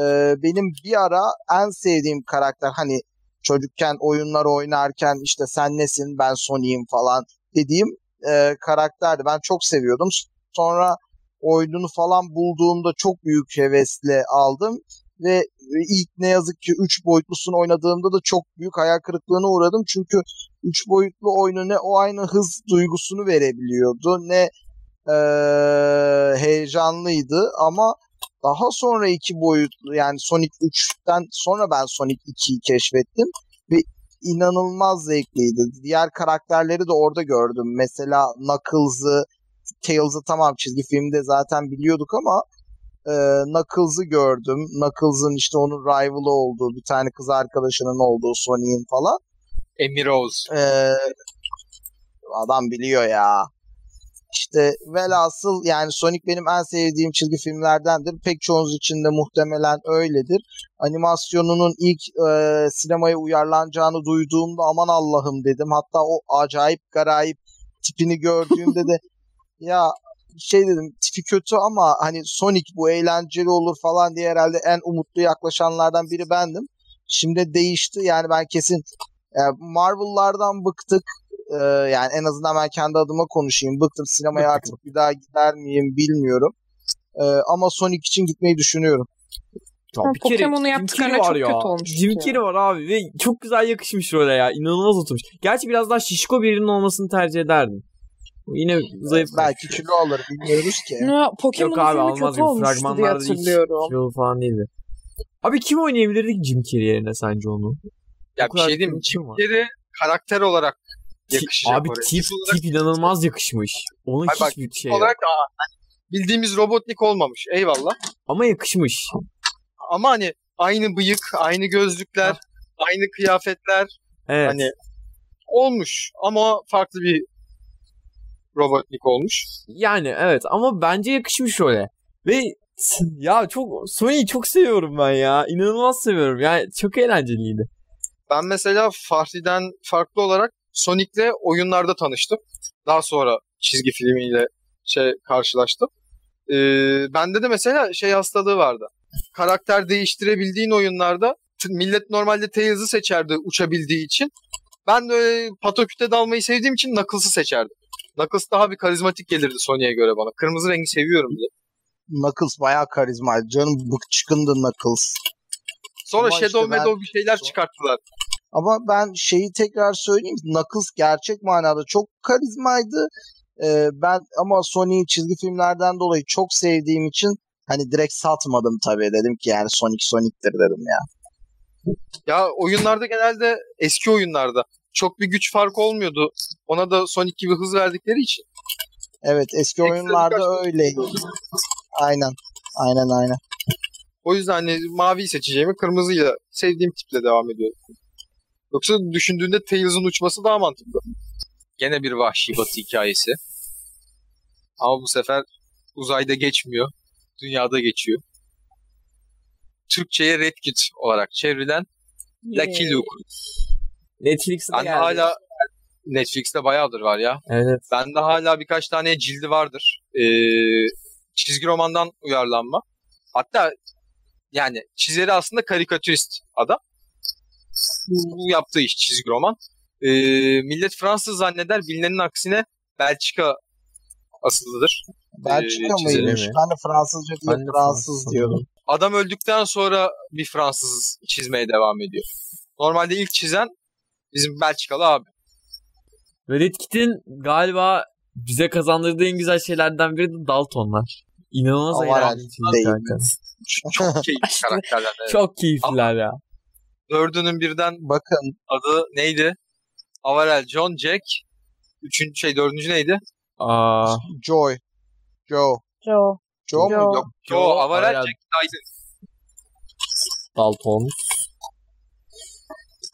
Speaker 2: Ee, benim bir ara en sevdiğim karakter hani çocukken oyunlar oynarken işte sen nesin ben Sonic'im falan dediğim e, karakterdi. Ben çok seviyordum. Sonra oyununu falan bulduğumda çok büyük hevesle aldım ve ilk ne yazık ki 3 boyutlusunu oynadığımda da çok büyük hayal kırıklığına uğradım. Çünkü 3 boyutlu oyunu ne o aynı hız duygusunu verebiliyordu ne e, heyecanlıydı ama daha sonra iki boyutlu yani Sonic 3'ten sonra ben Sonic 2'yi keşfettim ve inanılmaz zevkliydi. Diğer karakterleri de orada gördüm. Mesela Knuckles'ı, Tails'ı tamam çizgi filmde zaten biliyorduk ama e, Knuckles'ı gördüm. Knuckles'ın işte onun rival'ı olduğu, bir tane kız arkadaşının olduğu Sonic'in falan.
Speaker 3: Emir Oğuz.
Speaker 2: E, adam biliyor ya. İşte velhasıl yani Sonic benim en sevdiğim çizgi filmlerdendir. Pek çoğunuz için de muhtemelen öyledir. Animasyonunun ilk e, sinemaya uyarlanacağını duyduğumda aman Allah'ım dedim. Hatta o acayip garayip tipini gördüğümde de ya şey dedim tipi kötü ama hani Sonic bu eğlenceli olur falan diye herhalde en umutlu yaklaşanlardan biri bendim. Şimdi değişti yani ben kesin yani Marvel'lardan bıktık. Ee, yani en azından ben kendi adıma konuşayım. Bıktım sinemaya artık bir daha gider miyim bilmiyorum. Ee, ama Sonic için gitmeyi düşünüyorum.
Speaker 1: Ya bir kere
Speaker 4: Pokemon'u yaptıklarına çok
Speaker 1: ya.
Speaker 4: kötü olmuştu
Speaker 1: Jim. Carrey var abi ve çok güzel yakışmış role ya. İnanılmaz oturmuş. Gerçi biraz daha şişko birinin olmasını tercih ederdim. Yine zayıf.
Speaker 2: Belki kilo alır bilmiyoruz ki.
Speaker 4: Ya, Pokemon'un
Speaker 1: Yok abi
Speaker 4: filmi
Speaker 1: almaz
Speaker 4: kötü
Speaker 1: gibi.
Speaker 4: olmuştu diye
Speaker 1: Fragmanlarda hiç
Speaker 4: hatırlıyorum.
Speaker 1: kilolu falan değildi. Abi kim oynayabilirdi ki Jim Carrey yerine sence onu?
Speaker 3: Ya bir şey diyeyim mi?
Speaker 1: kim var?
Speaker 3: Geri karakter olarak yakışacak
Speaker 1: Abi
Speaker 3: oraya.
Speaker 1: tip,
Speaker 3: olarak-
Speaker 1: tip inanılmaz yakışmış. Onun
Speaker 3: Ay bak,
Speaker 1: hiçbir
Speaker 3: tip
Speaker 1: şey
Speaker 3: olarak aa, hani bildiğimiz Robotnik olmamış. Eyvallah.
Speaker 1: Ama yakışmış.
Speaker 3: Ama hani aynı bıyık, aynı gözlükler, aynı kıyafetler
Speaker 1: Evet.
Speaker 3: hani olmuş ama farklı bir Robotnik olmuş.
Speaker 1: Yani evet ama bence yakışmış role. Ve ya çok Sony'yi çok seviyorum ben ya. İnanılmaz seviyorum. Yani çok eğlenceliydi.
Speaker 3: Ben mesela Fahri'den farklı olarak Sonic'le oyunlarda tanıştım. Daha sonra çizgi filmiyle şey karşılaştım. Ee, bende de mesela şey hastalığı vardı. Karakter değiştirebildiğin oyunlarda millet normalde Tails'ı seçerdi uçabildiği için. Ben de öyle patoküte dalmayı sevdiğim için Knuckles'ı seçerdim. Knuckles daha bir karizmatik gelirdi Sony'e göre bana. Kırmızı rengi seviyorum diye.
Speaker 2: Knuckles bayağı karizmaydı. Canım bıkçıkındı Knuckles.
Speaker 3: Sonra
Speaker 2: Ama işte
Speaker 3: Shadow
Speaker 2: ben-
Speaker 3: Meadow bir şeyler çıkarttılar.
Speaker 2: Ama ben şeyi tekrar söyleyeyim. Knuckles gerçek manada çok karizmaydı. Ee, ben ama Sony'yi çizgi filmlerden dolayı çok sevdiğim için hani direkt satmadım tabii. Dedim ki yani Sonic Sonic'tir dedim ya.
Speaker 3: Ya oyunlarda genelde eski oyunlarda çok bir güç farkı olmuyordu. Ona da Sonic gibi hız verdikleri için.
Speaker 2: Evet eski
Speaker 3: Ekstra
Speaker 2: oyunlarda
Speaker 3: birkaç-
Speaker 2: öyleydi. Aynen. Aynen aynen.
Speaker 3: O yüzden hani maviyi seçeceğimi kırmızıyla sevdiğim tiple devam ediyorum. Yoksa düşündüğünde Tails'ın uçması daha mantıklı. Gene bir vahşi batı hikayesi. Ama bu sefer uzayda geçmiyor. Dünyada geçiyor. Türkçe'ye Red Kit olarak çevrilen Lucky Luke.
Speaker 1: Netflix'te
Speaker 3: Ben de
Speaker 1: geldi.
Speaker 3: hala Netflix'te bayağıdır var ya.
Speaker 1: Evet.
Speaker 3: Bende hala birkaç tane cildi vardır. Ee, çizgi romandan uyarlanma. Hatta yani çizeri aslında karikatürist adam. Bu yaptığı iş çizgi roman. Ee, millet Fransız zanneder bilinenin aksine Belçika asıllıdır.
Speaker 2: Belçika
Speaker 3: çizimi
Speaker 2: mıymış? Ben de Fransızca diye
Speaker 1: Ben de
Speaker 2: Fransız
Speaker 1: Fransız
Speaker 2: diyordum.
Speaker 3: Adam öldükten sonra bir Fransız çizmeye devam ediyor. Normalde ilk çizen bizim Belçikalı abi.
Speaker 1: Ve Red Kit'in galiba bize kazandırdığı en güzel şeylerden biri de Daltonlar. İnanılmaz kanka.
Speaker 3: Çok keyifli karakterler. Evet.
Speaker 1: Çok keyifliler ya.
Speaker 3: Dördünün birden
Speaker 2: Bakın
Speaker 3: adı neydi? Avarel, John, Jack. Üçüncü şey dördüncü neydi?
Speaker 1: Aa,
Speaker 2: Joy. Joe.
Speaker 5: Joe.
Speaker 2: Joe mu?
Speaker 5: Joe.
Speaker 3: Yok.
Speaker 1: Joe,
Speaker 3: Joe, Avarel,
Speaker 1: Avarel.
Speaker 3: Jack Dyson.
Speaker 1: Dalton.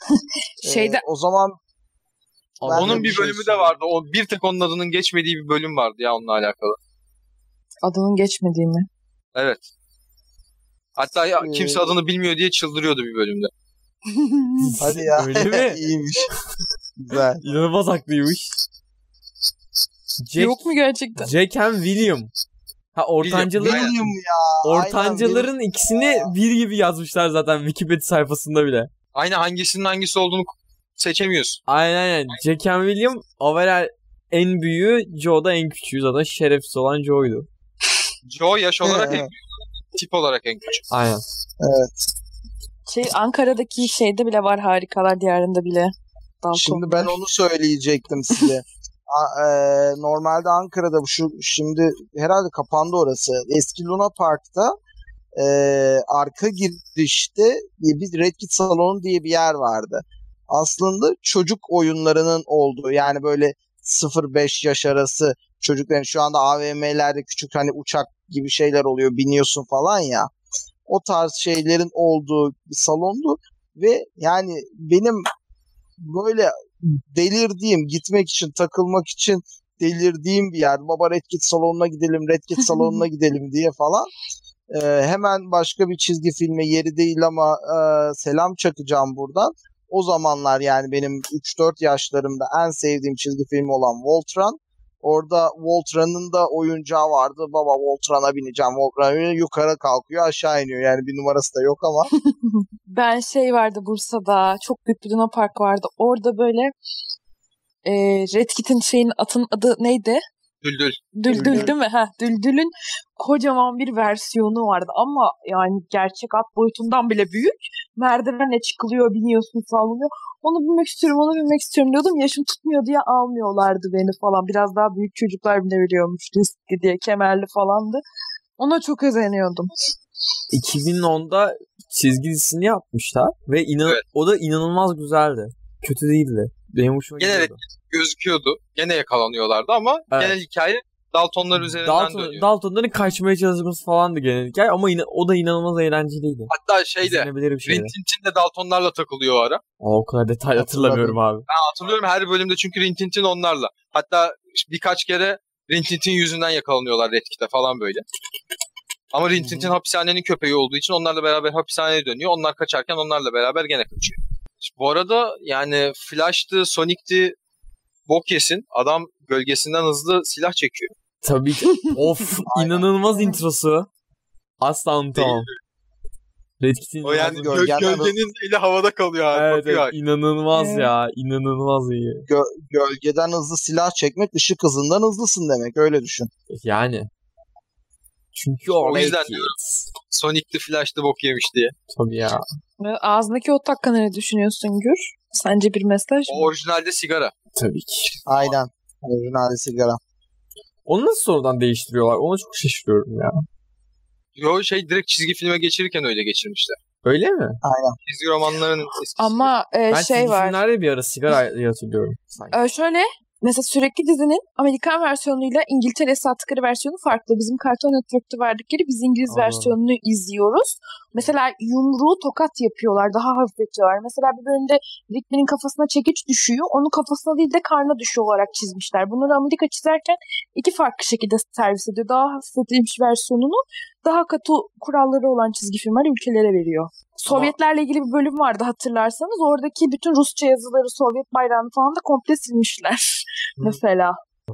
Speaker 4: Şeyde
Speaker 2: Ee, o zaman Ben
Speaker 3: Onun
Speaker 2: bir şey
Speaker 3: bölümü de vardı. O bir tek onun adının geçmediği bir bölüm vardı ya onunla alakalı.
Speaker 4: adının geçmediğimi.
Speaker 3: Evet. Hatta ya,
Speaker 2: Ee,
Speaker 3: kimse adını bilmiyor diye çıldırıyordu bir bölümde.
Speaker 2: hadi ya.
Speaker 1: Öyle mi?
Speaker 2: İyiymiş. Güzel.
Speaker 1: İnanılmaz haklıymış. Jack,
Speaker 4: Yok mu gerçekten?
Speaker 1: Jack and William. Ha ortancaların
Speaker 3: William.
Speaker 2: Ya.
Speaker 1: ortancaların ikisini bir gibi yazmışlar zaten Wikipedia sayfasında bile.
Speaker 3: Aynı hangisinin hangisi olduğunu seçemiyorsun.
Speaker 1: Aynen aynen. Jack and William overall en büyüğü, Joe da en küçüğü zaten şerefsiz olan Joe'ydu.
Speaker 3: Joe yaş olarak en
Speaker 2: Evet.
Speaker 3: büyük, tip olarak en küçük.
Speaker 1: Aynen.
Speaker 4: Şey Ankara'daki şeyde bile var harikalar diyarında bile. Dalton.
Speaker 2: Şimdi ben onu söyleyecektim size. A- e, normalde Ankara'da bu şu şimdi herhalde kapandı orası. Eski Luna Park'ta e, arka girişte bir Red Kit Salonu diye bir yer vardı. Aslında çocuk oyunlarının olduğu yani böyle 0-5 yaş arası çocukların şu anda AVM'lerde küçük hani uçak gibi şeyler oluyor biniyorsun falan ya. O tarz şeylerin olduğu bir salondu ve yani benim böyle delirdiğim, gitmek için, takılmak için delirdiğim bir yer. Baba Red Kit salonuna gidelim, Red Kit salonuna gidelim diye falan. Ee, hemen başka bir çizgi filme yeri değil ama e, selam çakacağım buradan. O zamanlar yani benim 3-4 yaşlarımda en sevdiğim çizgi film olan Voltron. Orada Voltron'un da oyuncağı vardı. Baba Voltron'a bineceğim. Biniyor, yukarı kalkıyor aşağı iniyor. Yani bir numarası da yok ama.
Speaker 4: Ben şey vardı Bursa'da. Çok büyük bir Luna Park vardı. Orada böyle e, Red Kit'in şeyin atın adı neydi?
Speaker 3: Düldül.
Speaker 4: Düldül
Speaker 2: Düldül.
Speaker 4: değil mi? Ha, Düldül'ün kocaman bir versiyonu vardı ama yani gerçek at boyutundan bile büyük. Merdivenle çıkılıyor, biniyorsun, sallanıyor. Onu binmek istiyorum, onu binmek istiyorum diyordum. Yaşım tutmuyor diye almıyorlardı beni falan. Biraz daha büyük çocuklar binebiliyormuş riskli diye, kemerli falandı. Ona çok özeniyordum.
Speaker 1: 2010'da çizgi dizisini yapmışlar ve inan
Speaker 3: Evet.
Speaker 1: o da inanılmaz güzeldi. Kötü değildi. Benim hoşuma
Speaker 3: Gene
Speaker 1: gidiyordu.
Speaker 3: Gözüküyordu. Gene yakalanıyorlardı ama
Speaker 1: Evet.
Speaker 3: genel hikaye Daltonlar üzerinden
Speaker 1: Dalton,
Speaker 3: dönüyor.
Speaker 1: Daltonların kaçmaya çalışması falandı genel hikaye ama yine, o da inanılmaz eğlenceliydi.
Speaker 3: Hatta şeyde
Speaker 1: İzlenebilir bir şeydi.
Speaker 3: Rin Tin Tin de Daltonlarla takılıyor o ara.
Speaker 1: Aa, o kadar detay hatırlamıyorum abi.
Speaker 3: Ben hatırlıyorum her bölümde çünkü Rin Tin Tin onlarla. Hatta birkaç kere Rin Tin Tin yüzünden yakalanıyorlar Red Kit'e falan böyle. Ama Rin Tin Tin hapishanenin köpeği olduğu için onlarla beraber hapishaneye dönüyor. Onlar kaçarken onlarla beraber gene kaçıyor. Bu arada yani Flash'tı, Sonic'ti bok yesin. Adam gölgesinden hızlı silah çekiyor.
Speaker 1: Tabii ki. of inanılmaz introsu. Asla unutamam. Red Kit'in
Speaker 3: O yani gö-
Speaker 2: Gölgen-
Speaker 3: gölgenin eli havada kalıyor abi.
Speaker 1: Evet, evet, inanılmaz
Speaker 4: Evet.
Speaker 1: ya. inanılmaz iyi.
Speaker 2: Gö- gölgeden hızlı silah çekmek ışık hızından hızlısın demek. Öyle düşün.
Speaker 1: Yani. Çünkü o,
Speaker 3: yüzden.
Speaker 1: Kit.
Speaker 3: Sonic'ti Flash'tı bok yemiş diye.
Speaker 1: Tabii ya.
Speaker 4: Ağzındaki ot hakkında ne düşünüyorsun Gür? Sence bir mesaj
Speaker 3: O
Speaker 4: mı?
Speaker 3: orijinalde sigara.
Speaker 1: Tabii ki.
Speaker 2: Aynen. Orijinal sigara.
Speaker 1: Onu nasıl sonradan değiştiriyorlar? Ona çok şaşırıyorum ya.
Speaker 3: Yo şey direkt çizgi filme geçirirken öyle geçirmişler.
Speaker 1: Öyle mi?
Speaker 3: Çizgi romanların eskisi.
Speaker 4: Ama e,
Speaker 1: Ben
Speaker 4: şey
Speaker 1: çizgi
Speaker 4: var.
Speaker 1: filmlerde bir ara sigara diye hatırlıyorum. sanki.
Speaker 4: Ee, şöyle mesela sürekli dizinin Amerikan versiyonuyla İngiltere sattıkları versiyonu farklı. Bizim Cartoon Network'ta verdikleri biz İngiliz
Speaker 1: Aa.
Speaker 4: versiyonunu izliyoruz. Mesela yumruğu tokat yapıyorlar. Daha hafifletiyorlar. Mesela bir bölümde Rigby'nin kafasına çekiç düşüyor. Onun kafasına değil de karnına düşüyor olarak çizmişler. Bunları Amerika çizerken iki farklı şekilde servis ediyor. Daha hafifletilmiş versiyonunu daha katı kuralları olan çizgi filmler ülkelere veriyor. Sovyetlerle ilgili bir bölüm vardı hatırlarsanız. Oradaki bütün Rusça yazıları, Sovyet bayrağını falan da komple silmişler. Mesela.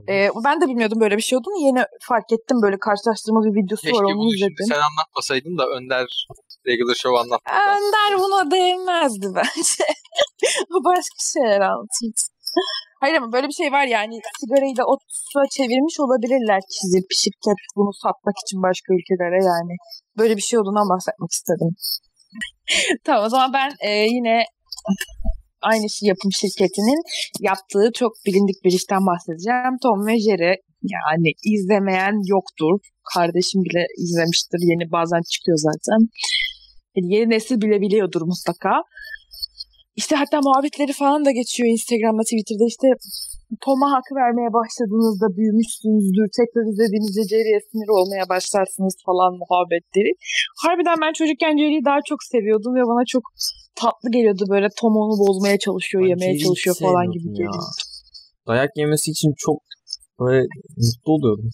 Speaker 4: Ee, ben de bilmiyordum böyle bir şey olduğunu. Yeni fark ettim böyle karşılaştırma bir videosu
Speaker 3: Keşke
Speaker 4: var onu izledim.
Speaker 3: sen anlatmasaydın da Önder Regular Show anlattı.
Speaker 4: Önder buna değmezdi bence. başka şeyler anlatırdı. Hayır ama böyle bir şey var yani sigarayı da otsa çevirmiş olabilirler çizip şirket bunu satmak için başka ülkelere yani. Böyle bir şey olduğundan bahsetmek istedim. tamam o zaman ben e, yine aynı şey yapım şirketinin yaptığı çok bilindik bir işten bahsedeceğim. Tom ve Jerry yani izlemeyen yoktur. Kardeşim bile izlemiştir. Yeni bazen çıkıyor zaten. Yani yeni nesil bile biliyordur mutlaka. İşte hatta muhabbetleri falan da geçiyor Instagram'da, Twitter'da işte Tom'a hak vermeye başladığınızda büyümüşsünüzdür. Tekrar izlediğinizde Jerry'e sinir olmaya başlarsınız falan muhabbetleri. Harbiden ben çocukken Jerry'i daha çok seviyordum ve bana çok tatlı geliyordu böyle Tom onu bozmaya çalışıyor,
Speaker 1: Ben
Speaker 4: yemeye çalışıyor falan gibi geliyor.
Speaker 1: Dayak yemesi için çok böyle mutlu oluyordum.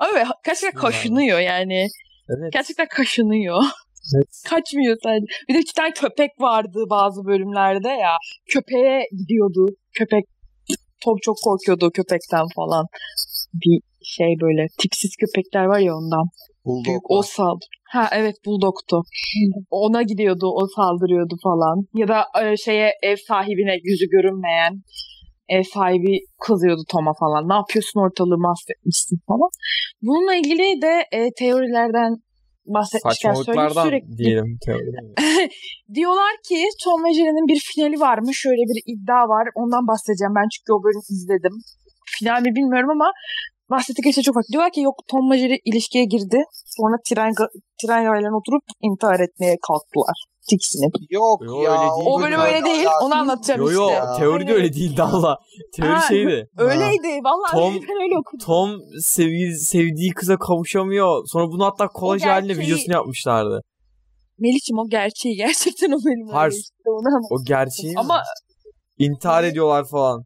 Speaker 4: Böyle gerçekten kaşınıyor yani.
Speaker 1: Evet.
Speaker 4: Gerçekten kaşınıyor.
Speaker 1: Evet.
Speaker 4: Kaçmıyor sadece. Bir de bir tane köpek vardı bazı bölümlerde ya. Köpeğe gidiyordu. Köpek Tom çok korkuyordu köpekten falan. Bir şey böyle tipsiz köpekler var ya ondan.
Speaker 2: Bulldog
Speaker 4: Büyük o
Speaker 2: var.
Speaker 4: saldı. Ha evet Bulldog'tu. Ona gidiyordu, o saldırıyordu falan. Ya da e, şeye ev sahibine yüzü görünmeyen ev sahibi kızıyordu Tom'a falan. Ne yapıyorsun ortalığı mahvetmişsin falan. Bununla ilgili de e, teorilerden bahsetmişken söyleyeyim sürekli.
Speaker 1: diyelim.
Speaker 4: Diyorlar ki Tom ve Jerry'nin bir finali varmış. Şöyle bir iddia var. Ondan bahsedeceğim. Ben çünkü o bölümü izledim. Final mi bilmiyorum ama bahsettikleri şey çok farklı. Diyorlar ki yok Tom ve Jerry ilişkiye girdi. Sonra tren, tren raylarına oturup intihar etmeye kalktılar. Tiksinip.
Speaker 2: Yok
Speaker 1: Yo,
Speaker 2: ya.
Speaker 1: öyle değil.
Speaker 4: O bölüm öyle değil. Onu anlatacağım
Speaker 1: Yo
Speaker 4: işte.
Speaker 1: yo
Speaker 2: ya.
Speaker 1: teoride öyle değildi Allah. Teori
Speaker 4: Ha,
Speaker 1: şeydi.
Speaker 4: Öyleydi. Vallahi
Speaker 1: Tom-
Speaker 4: ben öyle okudum.
Speaker 1: Tom sevi, sevdiği kıza kavuşamıyor. Sonra bunu hatta kolaj haline
Speaker 4: gerçeği-
Speaker 1: videosunu yapmışlardı.
Speaker 4: Melih'ciğim o gerçeği. Gerçekten o bölüm öyle
Speaker 1: Harf.
Speaker 4: işte. Onu.
Speaker 1: O gerçeği mi?
Speaker 4: Ama
Speaker 1: İntihar ediyorlar falan.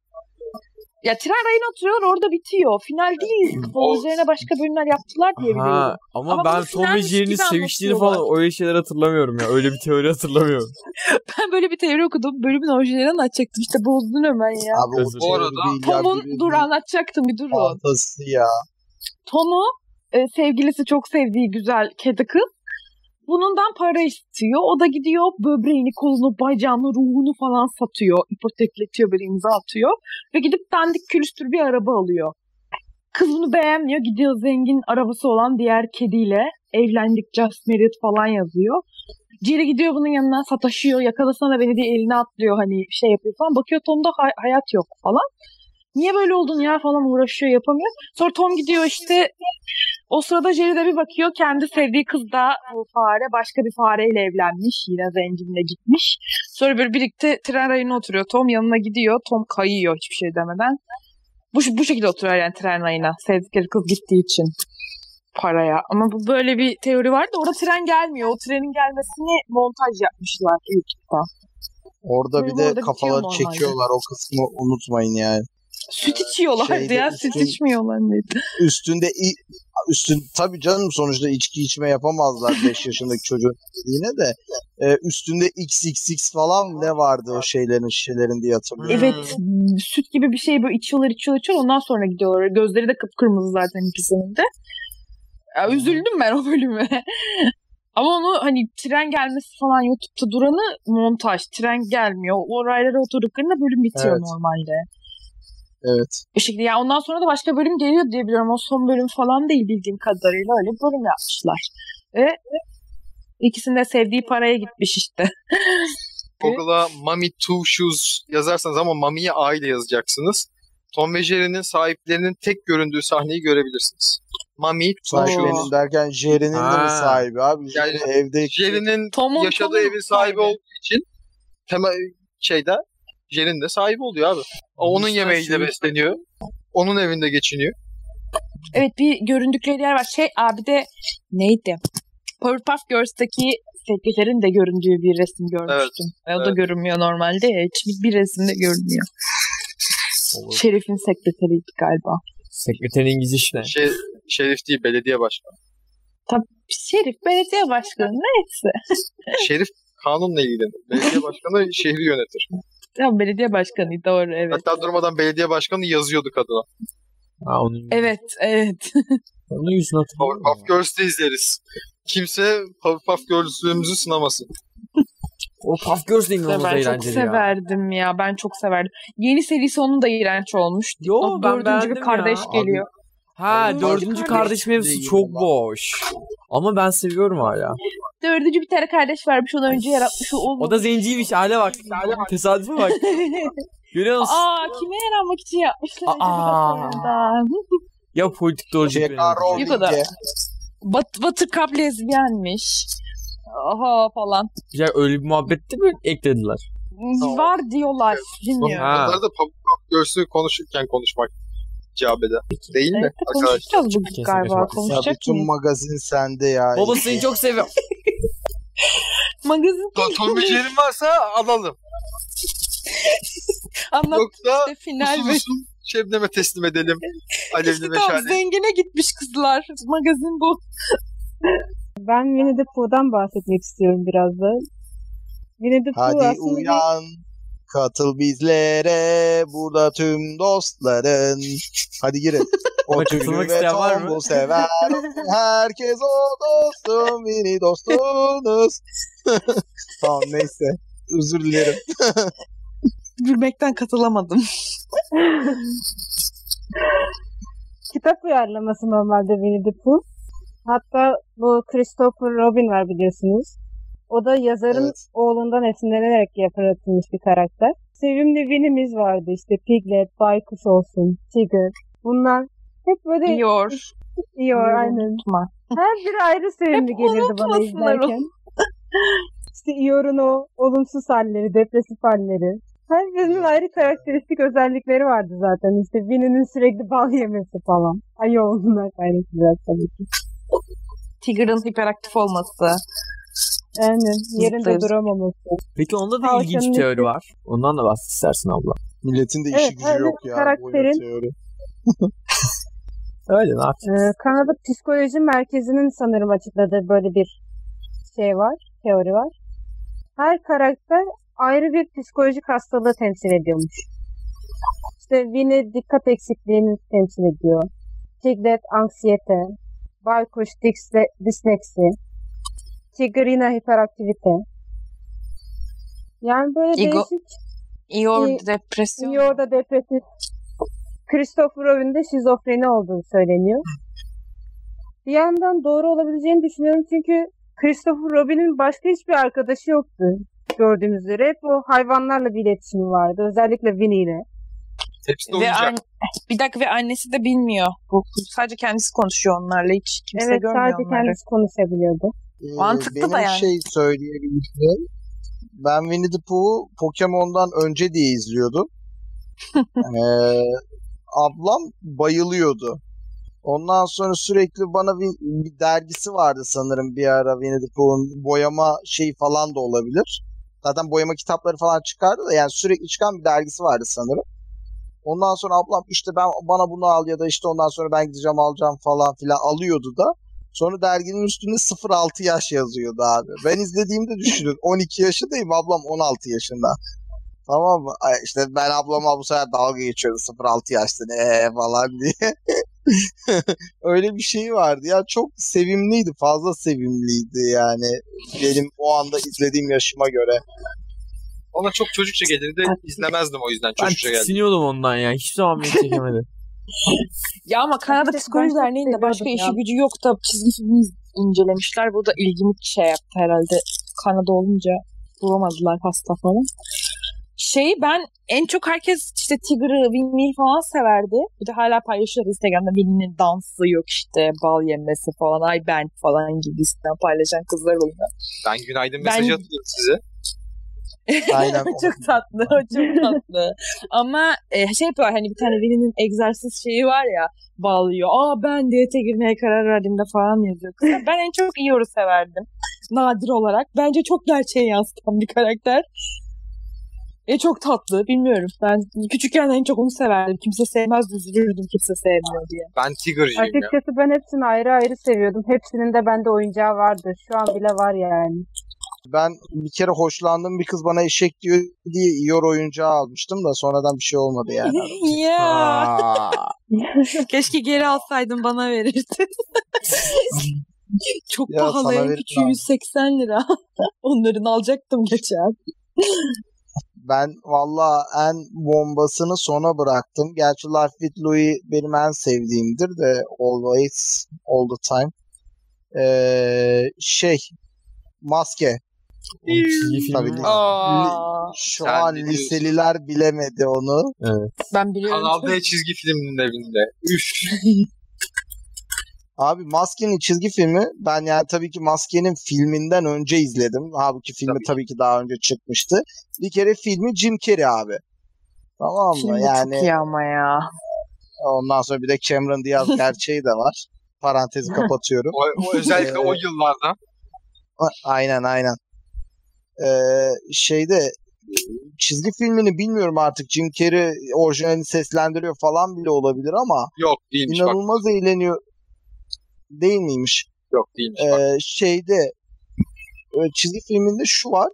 Speaker 4: Ya tren rayına oturuyorlar orada bitiyor. Final değil. Onun üzerine başka bölümler yaptılar diye biliyorum.
Speaker 1: Ha, ama,
Speaker 4: Ama
Speaker 1: ben
Speaker 4: bunu
Speaker 1: Tom ve
Speaker 4: finalmiş
Speaker 1: Jerry'nin seviştiğini falan öyle şeyler hatırlamıyorum ya. Öyle bir teori hatırlamıyorum.
Speaker 4: Ben böyle bir teori okudum. Bölümün orijinalini anlatacaktım. İşte bozdun hemen ya.
Speaker 2: Abi o değil ya,
Speaker 4: Tom'un dur anlatacaktım bir dur o.
Speaker 2: Fantası ya.
Speaker 4: Tom'u e, sevgilisi çok sevdiği güzel kedi kız bunundan para istiyor. O da gidiyor böbreğini, kolunu, bacağını, ruhunu falan satıyor. İpotekletiyor böyle imza atıyor. Ve gidip dandik külüstür bir araba alıyor. Kız bunu beğenmiyor. Gidiyor zengin arabası olan diğer kediyle evlendik just married falan yazıyor. Jerry gidiyor bunun yanına sataşıyor. Yakalasana beni diye eline atlıyor hani şey yapıyor falan. Bakıyor Tom'da hay- hayat yok falan. Niye böyle oldun ya falan uğraşıyor yapamıyor. Sonra Tom gidiyor işte o sırada Jerry de bir bakıyor kendi sevdiği kız da bu fare başka bir fareyle evlenmiş. Yine zenginle gitmiş. Sonra böyle birlikte tren rayına oturuyor. Tom yanına gidiyor. Tom kayıyor hiçbir şey demeden. Bu, bu şekilde oturuyor yani tren rayına. Sevdikleri kız gittiği için paraya. Ama bu böyle bir teori var da orada tren gelmiyor. O trenin gelmesini montaj yapmışlar YouTube'da.
Speaker 2: Orada bir de
Speaker 4: orada
Speaker 2: kafaları çekiyorlar o kısmı unutmayın yani.
Speaker 4: Süt içiyorlardı
Speaker 2: Şeyde
Speaker 4: ya.
Speaker 2: üstün-
Speaker 4: Süt içmiyorlar mıydı?
Speaker 2: Üstünde üstün tabii canım sonuçta içki içme yapamazlar 5 yaşındaki çocuğun yine de e, üstünde XXX falan ne vardı o şeylerin şişelerin diye hatırlıyorum.
Speaker 4: Evet süt gibi bir şey böyle içiyorlar içiyorlar içiyorlar ondan sonra gidiyorlar. Gözleri de kıpkırmızı zaten ikisinin de. Ya, üzüldüm ben o bölüme. Ama onu hani tren gelmesi falan YouTube'da duranı montaj. Tren gelmiyor. O raylara oturduklarında bölüm bitiyor
Speaker 2: Evet.
Speaker 4: normalde.
Speaker 2: Evet.
Speaker 4: Bu şekilde. Yani ondan sonra da başka bölüm geliyor diye biliyorum. O son bölüm falan değil bildiğim kadarıyla. Öyle bir bölüm yapmışlar. Ve ikisinin de sevdiği paraya gitmiş işte.
Speaker 3: Google'a Mummy Two Shoes yazarsanız ama Mummy'ye A ile yazacaksınız. Tom ve Jerry'nin sahiplerinin tek göründüğü sahneyi görebilirsiniz. Mami.
Speaker 4: Oo.
Speaker 2: benim derken Jerry'nin de mi sahibi abi?
Speaker 3: Yani
Speaker 2: evde
Speaker 3: Jerry'nin
Speaker 4: Tom'un
Speaker 3: yaşadığı
Speaker 4: Tom'un
Speaker 3: evin sahibi
Speaker 4: sahibi.
Speaker 3: olduğu için tema şeyde Jerry'nin de sahibi oluyor abi. O onun yemeğiyle besleniyor. Onun evinde geçiniyor.
Speaker 4: Evet bir göründükleri yer var. Şey abi de neydi? Powerpuff Girls'taki sekreterin de göründüğü bir resim görmüştüm. E, o da
Speaker 3: evet.
Speaker 4: görünmüyor normalde. ya. Hiç bir resimde görünüyor.
Speaker 1: Olur.
Speaker 4: Şerif'in sekreteriydi galiba.
Speaker 1: Sekreterin İngilizce işte.
Speaker 3: Şey, Şerif değil belediye başkanı.
Speaker 4: Şerif belediye başkanı neyse.
Speaker 3: Şerif kanunla ilgilenir. Belediye başkanı şehri yönetir.
Speaker 4: Ya belediye başkanıydı doğru evet.
Speaker 3: Hatta durmadan belediye başkanı yazıyordu kadına.
Speaker 1: Ha, onun,
Speaker 4: Evet evet.
Speaker 1: onun yüzünü hatırlıyorum.
Speaker 3: Powerpuff Girls'te izleriz. Kimse Powerpuff Girls'ümüzü sınamasın.
Speaker 1: O Puff Girls de inanılmaz
Speaker 4: ben çok
Speaker 1: eğlenceli ya.
Speaker 4: severdim ya. Ben çok severdim. Yeni serisi onun da iğrenç olmuş.
Speaker 1: Yo
Speaker 4: O
Speaker 1: ben
Speaker 4: dördüncü bir kardeş
Speaker 1: ya.
Speaker 4: geliyor.
Speaker 1: Ha
Speaker 2: Abi,
Speaker 1: dördüncü
Speaker 4: kardeş
Speaker 1: kardeş mevzusu çok boş. Ama ben seviyorum hala.
Speaker 4: Dördüncü bir tane kardeş varmış. Onu önce yaratmış. O,
Speaker 1: O da zenciymiş. Hale bak. Tesadüfe bak. Görüyor musun?
Speaker 4: Aa kime yaranmak için yapmışlar
Speaker 1: Aa. Ya politik doğrucu.
Speaker 4: Yok o da. Bat Buttercup lezbiyenmiş. Aha falan.
Speaker 1: Ya öyle bir muhabbette mi eklediler?
Speaker 4: Var diyorlar. Bilmiyorum.
Speaker 3: Bunları da Powerpuff Girls'ü konuşurken konuşmak icap eder. Değil mi
Speaker 4: Evet,
Speaker 3: arkadaşlar?
Speaker 4: konuşacağız bugün galiba.
Speaker 1: konuşmak.
Speaker 2: ya
Speaker 4: Konuşacak
Speaker 2: bütün
Speaker 4: mıyız?
Speaker 2: magazin sende ya.
Speaker 1: Baba seni çok seviyorum.
Speaker 4: Magazin
Speaker 3: To- Tom ve Jerry'in varsa alalım.
Speaker 4: anlat
Speaker 3: Yoksa
Speaker 4: işte final
Speaker 3: usul
Speaker 4: ve
Speaker 3: usul Şebnem'e teslim edelim. Alevli
Speaker 4: işte tam
Speaker 3: meşale.
Speaker 4: zengine gitmiş kızlar. Magazin bu.
Speaker 5: Ben Winnie the Pooh'dan bahsetmek istiyorum biraz da. Winnie the Pooh
Speaker 2: Hadi
Speaker 5: aslında
Speaker 2: uyan. Katıl bizlere burada tüm dostların. Hadi girin. O tülü ve
Speaker 1: isteyen var mı?
Speaker 2: tombul sever. Herkes o dostum, mini dostunuz. tamam neyse. Özür dilerim.
Speaker 4: Gülmekten katılamadım.
Speaker 5: kitap uyarlaması normalde Winnie the Pooh. Hatta bu Christopher Robin var biliyorsunuz. O da yazarın
Speaker 2: Evet.
Speaker 5: oğlundan esinlenerek yaratılmış bir karakter. Sevimli Winnie'miz vardı işte Piglet, Baykuş olsun, Tigger. Bunlar hep böyle
Speaker 4: Diyor.
Speaker 5: iyi aynen.
Speaker 4: Unutma.
Speaker 5: Her biri ayrı sevimli
Speaker 4: Hep
Speaker 5: gelirdi bana izlerken. işte Ior'un o olumsuz halleri, depresif halleri. Her birinin ayrı karakteristik özellikleri vardı zaten. İşte Winnie'nin sürekli bal yemesi falan. Ayı olduğundan kaynaklı biraz tabii ki.
Speaker 4: Tiger'ın hiperaktif olması.
Speaker 5: Aynen. Yerinde
Speaker 4: Zıplayıp-
Speaker 5: duramaması.
Speaker 1: Peki onda da
Speaker 5: Tavşanın
Speaker 1: ilginç bir teori var. Ondan da bahset istersin abla.
Speaker 2: Milletin de işi
Speaker 5: Evet,
Speaker 2: gücü yok ya.
Speaker 5: karakterin-
Speaker 2: teori.
Speaker 1: Öyle ne yapacağız?
Speaker 5: Ee, Kanada Psikoloji Merkezi'nin sanırım açıkladığı böyle bir şey var, teori var. Her karakter ayrı bir psikolojik hastalığı temsil ediyormuş. İşte Winnie dikkat eksikliğini temsil ediyor. Piglet anksiyete, Baykuş disleksi, Tigger yine hiperaktivite. Yani böyle
Speaker 4: Ego-
Speaker 5: değişik
Speaker 4: Ior
Speaker 5: İyi-
Speaker 4: depresyon.
Speaker 5: İyi orada depresif. Christopher Robin'de şizofreni olduğu söyleniyor. Bir yandan doğru olabileceğini düşünüyorum çünkü Christopher Robin'in başka hiçbir arkadaşı yoktu. Gördüğünüz üzere hep o hayvanlarla bir iletişimi vardı. Özellikle Winnie ile.
Speaker 3: Hepsi de
Speaker 4: Ve an- bir dakika ve annesi de bilmiyor. Bu sadece kendisi konuşuyor onlarla. Hiç kimse
Speaker 5: evet
Speaker 4: görmüyor
Speaker 5: sadece
Speaker 4: onları.
Speaker 5: kendisi konuşabiliyordu.
Speaker 4: Mantıklı
Speaker 2: benim
Speaker 4: da yani.
Speaker 2: şey söyleyebileceğim. Ben Winnie the Pooh'u Pokemon'dan önce diye izliyordum. ee, ablam bayılıyordu. Ondan sonra sürekli bana bir, bir dergisi vardı sanırım bir ara Winnie the Pooh'un boyama şeyi falan da olabilir. Zaten boyama kitapları falan çıkardı da yani sürekli çıkan bir dergisi vardı sanırım. Ondan sonra ablam işte ben bana bunu al ya da işte ondan sonra ben gideceğim alacağım falan filan alıyordu da. Sonra derginin üstünde 0-6 yaş yazıyordu abi. Ben izlediğimde düşünün 12 yaşındayım ablam 16 yaşında. Tamam mı? Ay işte ben ablama bu sefer dalga geçiyorum 0-6 yaşta ne falan diye. Öyle bir şey vardı ya çok sevimliydi fazla sevimliydi yani benim o anda izlediğim yaşıma göre.
Speaker 3: Ona çok çocukça gelirdi. izlemezdim o yüzden
Speaker 1: Ben
Speaker 3: çocukça geldi.
Speaker 1: tiksiniyordum ondan ya. Hiçbir zaman beni çekemedi.
Speaker 4: Ya ama Kanada Psikoloji Derneği'nde başka işi gücü yok da çizgi film incelemişler. Bu da ilgimi şey yaptı herhalde. Kanada olunca bulamadılar hasta falan. Şeyi ben en çok herkes işte Tigger'ı, Winnie falan severdi. Bir de hala paylaşıyorlar Instagram'da Winnie'nin dansı yok işte bal yemesi falan, ay ben falan gibisinden paylaşan kızlar oluyor.
Speaker 3: Ben günaydın mesajı
Speaker 4: Ben-
Speaker 3: atıyorum size.
Speaker 2: Aynen.
Speaker 4: çok tatlı, o çok tatlı. Ama e, şey yapıyor hani bir tane Winnie'nin egzersiz şeyi var ya bağlıyor. Aa ben diyete girmeye karar verdiğimde falan yazıyor. Ben en çok Eeyore'u severdim. Nadir olarak. Bence çok gerçeğe yansıtan bir karakter. E çok tatlı. Bilmiyorum. Ben küçükken en çok onu severdim. Kimse sevmez üzülürdüm kimse sevmiyor diye.
Speaker 3: Ben Tigger'cıyım ya.
Speaker 5: Açıkçası ben hepsini ayrı ayrı seviyordum. Hepsinin de bende oyuncağı vardı. Şu an bile var yani.
Speaker 2: Ben bir kere hoşlandığım bir kız bana eşek diyor diye Iyor oyuncağı almıştım da sonradan bir şey olmadı yani.
Speaker 4: ya. Keşke geri alsaydın bana verirdin. Çok
Speaker 2: Ya
Speaker 4: pahalı. En
Speaker 2: veririm
Speaker 4: küçüğü
Speaker 2: abi.
Speaker 4: 180 lira. Onların alacaktım geçen.
Speaker 2: ben valla en bombasını sona bıraktım. Gerçi Life with Louis benim en sevdiğimdir de always all the time. Ee, şey maske. Tabii
Speaker 1: mi?
Speaker 2: ki.
Speaker 4: Aa,
Speaker 2: Şu
Speaker 3: Sen
Speaker 2: an
Speaker 3: ne diyorsun?
Speaker 2: liseliler bilemedi onu.
Speaker 1: Evet.
Speaker 4: ben biliyorum.
Speaker 3: Kanal D çizgi filminin evinde. Üf.
Speaker 2: Abi Maske'nin çizgi filmi ben yani tabii ki Maske'nin filminden önce izledim. Halbuki filmi
Speaker 3: Tabii.
Speaker 2: tabii, ki daha önce çıkmıştı. Bir kere filmi Jim Carrey abi. Tamam mı?
Speaker 4: Film de
Speaker 2: yani
Speaker 4: çok iyi ama ya.
Speaker 2: ondan sonra bir de Cameron Diaz gerçeği de var. Parantezi kapatıyorum.
Speaker 3: O, o özellikle o yıllarda.
Speaker 2: A- Aynen aynen. Ee, şeyde çizgi filmini bilmiyorum artık Jim Carrey orijinalini seslendiriyor falan bile olabilir ama
Speaker 3: Yok değilmiş bak.
Speaker 2: inanılmaz eğleniyor. Değil miymiş?
Speaker 3: Yok değilmiş bak.
Speaker 2: Ee, şeyde e, çizgi filminde şu var.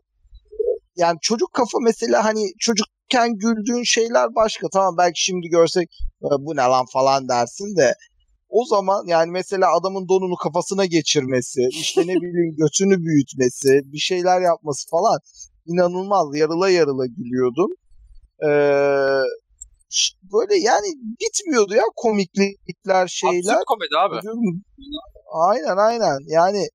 Speaker 2: Yani çocuk kafa mesela hani çocukken güldüğün şeyler başka. Tamam belki şimdi görsek "E, bu ne lan falan dersin de o zaman yani mesela adamın donunu kafasına geçirmesi, işte ne bileyim götünü büyütmesi, bir şeyler yapması falan inanılmaz yarıla yarıla gülüyordum. Ee, böyle yani bitmiyordu ya komiklikler şeyler.
Speaker 3: Absürt komedi abi.
Speaker 2: Aynen aynen. Yani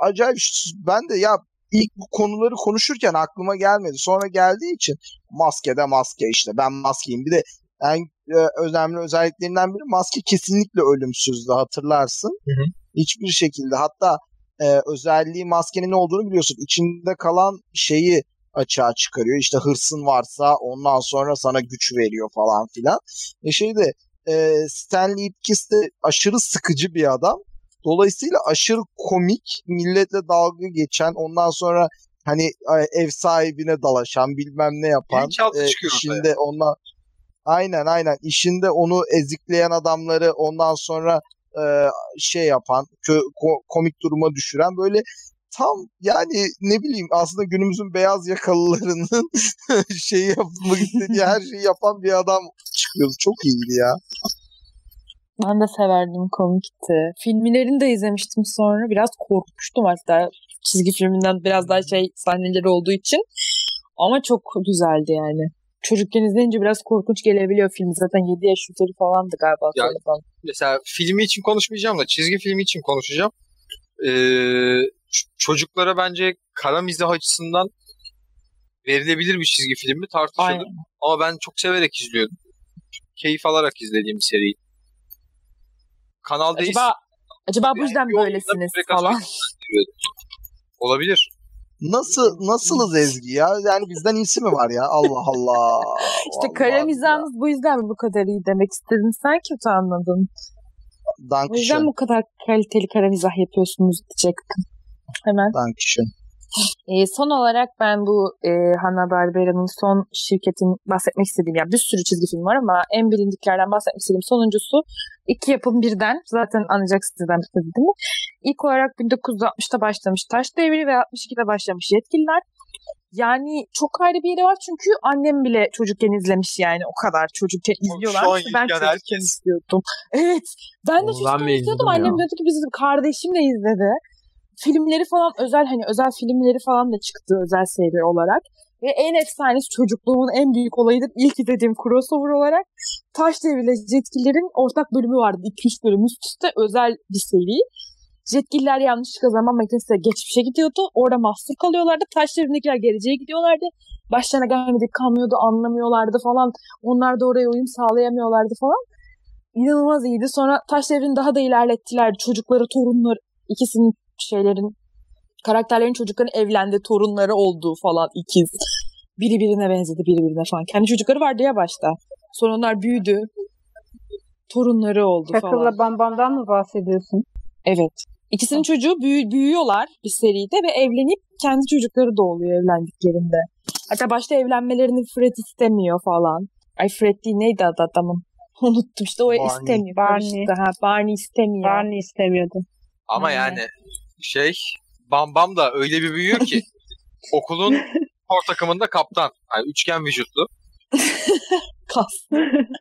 Speaker 2: acayip ben de ya ilk bu konuları konuşurken aklıma gelmedi. Sonra geldiği için maske de maske işte. Ben maskeyim. Bir de en e, önemli özelliklerinden biri maske kesinlikle ölümsüzdü hatırlarsın.
Speaker 3: Hı hı.
Speaker 2: Hiçbir şekilde hatta e, özelliği maskenin ne olduğunu biliyorsun. İçinde kalan şeyi açığa çıkarıyor. İşte hırsın varsa ondan sonra sana güç veriyor falan filan. E şeyde e, Stanley Ipkiss de aşırı sıkıcı bir adam. Dolayısıyla aşırı komik, milletle dalga geçen, ondan sonra hani e, ev sahibine dalaşan, bilmem ne yapan,
Speaker 3: ortaya.
Speaker 2: işinde ondan aynen aynen işinde onu ezikleyen adamları ondan sonra e, şey yapan, kö- ko- komik duruma düşüren böyle tam yani ne bileyim aslında günümüzün beyaz yakalılarının şeyi yapmak istediği her şeyi yapan bir adam çıkıyordu. Çok iyiydi ya.
Speaker 4: Ben de severdim komikti. Filmlerini de izlemiştim sonra. Biraz korkmuştum hatta çizgi filminden biraz daha şey sahneleri olduğu için. Ama çok güzeldi yani. Çocukken izleyince biraz korkunç gelebiliyor film. Zaten 7 yaş üzeri falandı galiba.
Speaker 3: Ya-
Speaker 4: sonradan.
Speaker 3: Mesela filmi için konuşmayacağım da çizgi filmi için konuşacağım. Ee, çocuklara bence kara mizah açısından verilebilir bir çizgi film mi tartışılır.
Speaker 4: Aynen.
Speaker 3: Ama ben çok severek izliyordum. Keyif alarak izlediğim bir seri. Kanal
Speaker 4: Acaba, acaba bu yüzden böylesiniz falan?
Speaker 3: Olabilir.
Speaker 2: Nasıl nasılız Ezgi ya? Yani bizden iyisi mi var ya? Allah Allah.
Speaker 4: İşte
Speaker 2: Vallahi
Speaker 4: kara
Speaker 2: ya.
Speaker 4: mizahınız bu yüzden mi bu kadar iyi demek istedin? Sen kötü anladın. O yüzden
Speaker 2: Dankeschön.
Speaker 4: bu kadar kaliteli kara mizah yapıyorsunuz diyecektim. Hemen.
Speaker 2: Dankeschön.
Speaker 4: E, son olarak ben bu e, Hanna-Barbera'nın son şirketin bahsetmek istediğim, yani bir sürü çizgi film var ama en bilindiklerden bahsetmek istediğim sonuncusu iki yapım birden. Zaten anlayacaksınız neden değil mi? İlk olarak 1960'ta başlamış Taş Devri ve 62'de başlamış Yetkililer. Yani çok ayrı bir yeri var çünkü annem bile çocukken izlemiş yani o kadar çocukken izliyorlar.
Speaker 3: Şu an
Speaker 4: ben çocukken
Speaker 3: herkes.
Speaker 4: izliyordum. Evet. Ben de
Speaker 1: Onu ben
Speaker 4: çocukken izliyordum.
Speaker 1: izledim
Speaker 4: Annem
Speaker 1: ya?
Speaker 4: diyordu ki bizim kardeşim de izledi filmleri falan özel hani özel filmleri falan da çıktı özel seri olarak. Ve en efsanesi çocukluğumun en büyük olayıdır. İlk izlediğim crossover olarak Taş Devri ile Jetkilerin ortak bölümü vardı. 2-3 bölüm üst üste özel bir seri. Jetgiller yanlışlıkla zaman makinesiyle geçmişe gidiyordu. Orada mahsur kalıyorlardı. Taş devrindekiler geleceğe gidiyorlardı. Başlarına gelmedik kalmıyordu anlamıyorlardı falan. Onlar da oraya uyum sağlayamıyorlardı falan. İnanılmaz iyiydi. Sonra taş devrini daha da ilerlettiler. Çocukları, torunları, ikisinin şeylerin karakterlerin çocukların evlendi, torunları olduğu falan ikiz. Biri birine benzedi, biri birine falan. Kendi çocukları vardı ya başta. Sonra onlar büyüdü. Torunları oldu falan.
Speaker 5: Çakıl'la Bambam'dan mı bahsediyorsun?
Speaker 4: Evet. İkisinin çocuğu büyü- büyüyorlar bir seride ve evlenip kendi çocukları doğuyor evlendiklerinde. Hatta başta evlenmelerini Fred istemiyor falan. Ay Fred değil neydi adı adamın? Unuttum işte o
Speaker 2: Barney.
Speaker 4: istemiyor.
Speaker 5: Barney.
Speaker 4: Işte, ha, Barney istemiyor.
Speaker 5: Barney istemiyordu.
Speaker 3: Ama
Speaker 4: Aynen.
Speaker 3: yani şey Bam Bam da öyle bir büyüyor ki okulun spor takımında kaptan. Yani üçgen vücutlu.
Speaker 4: Kas.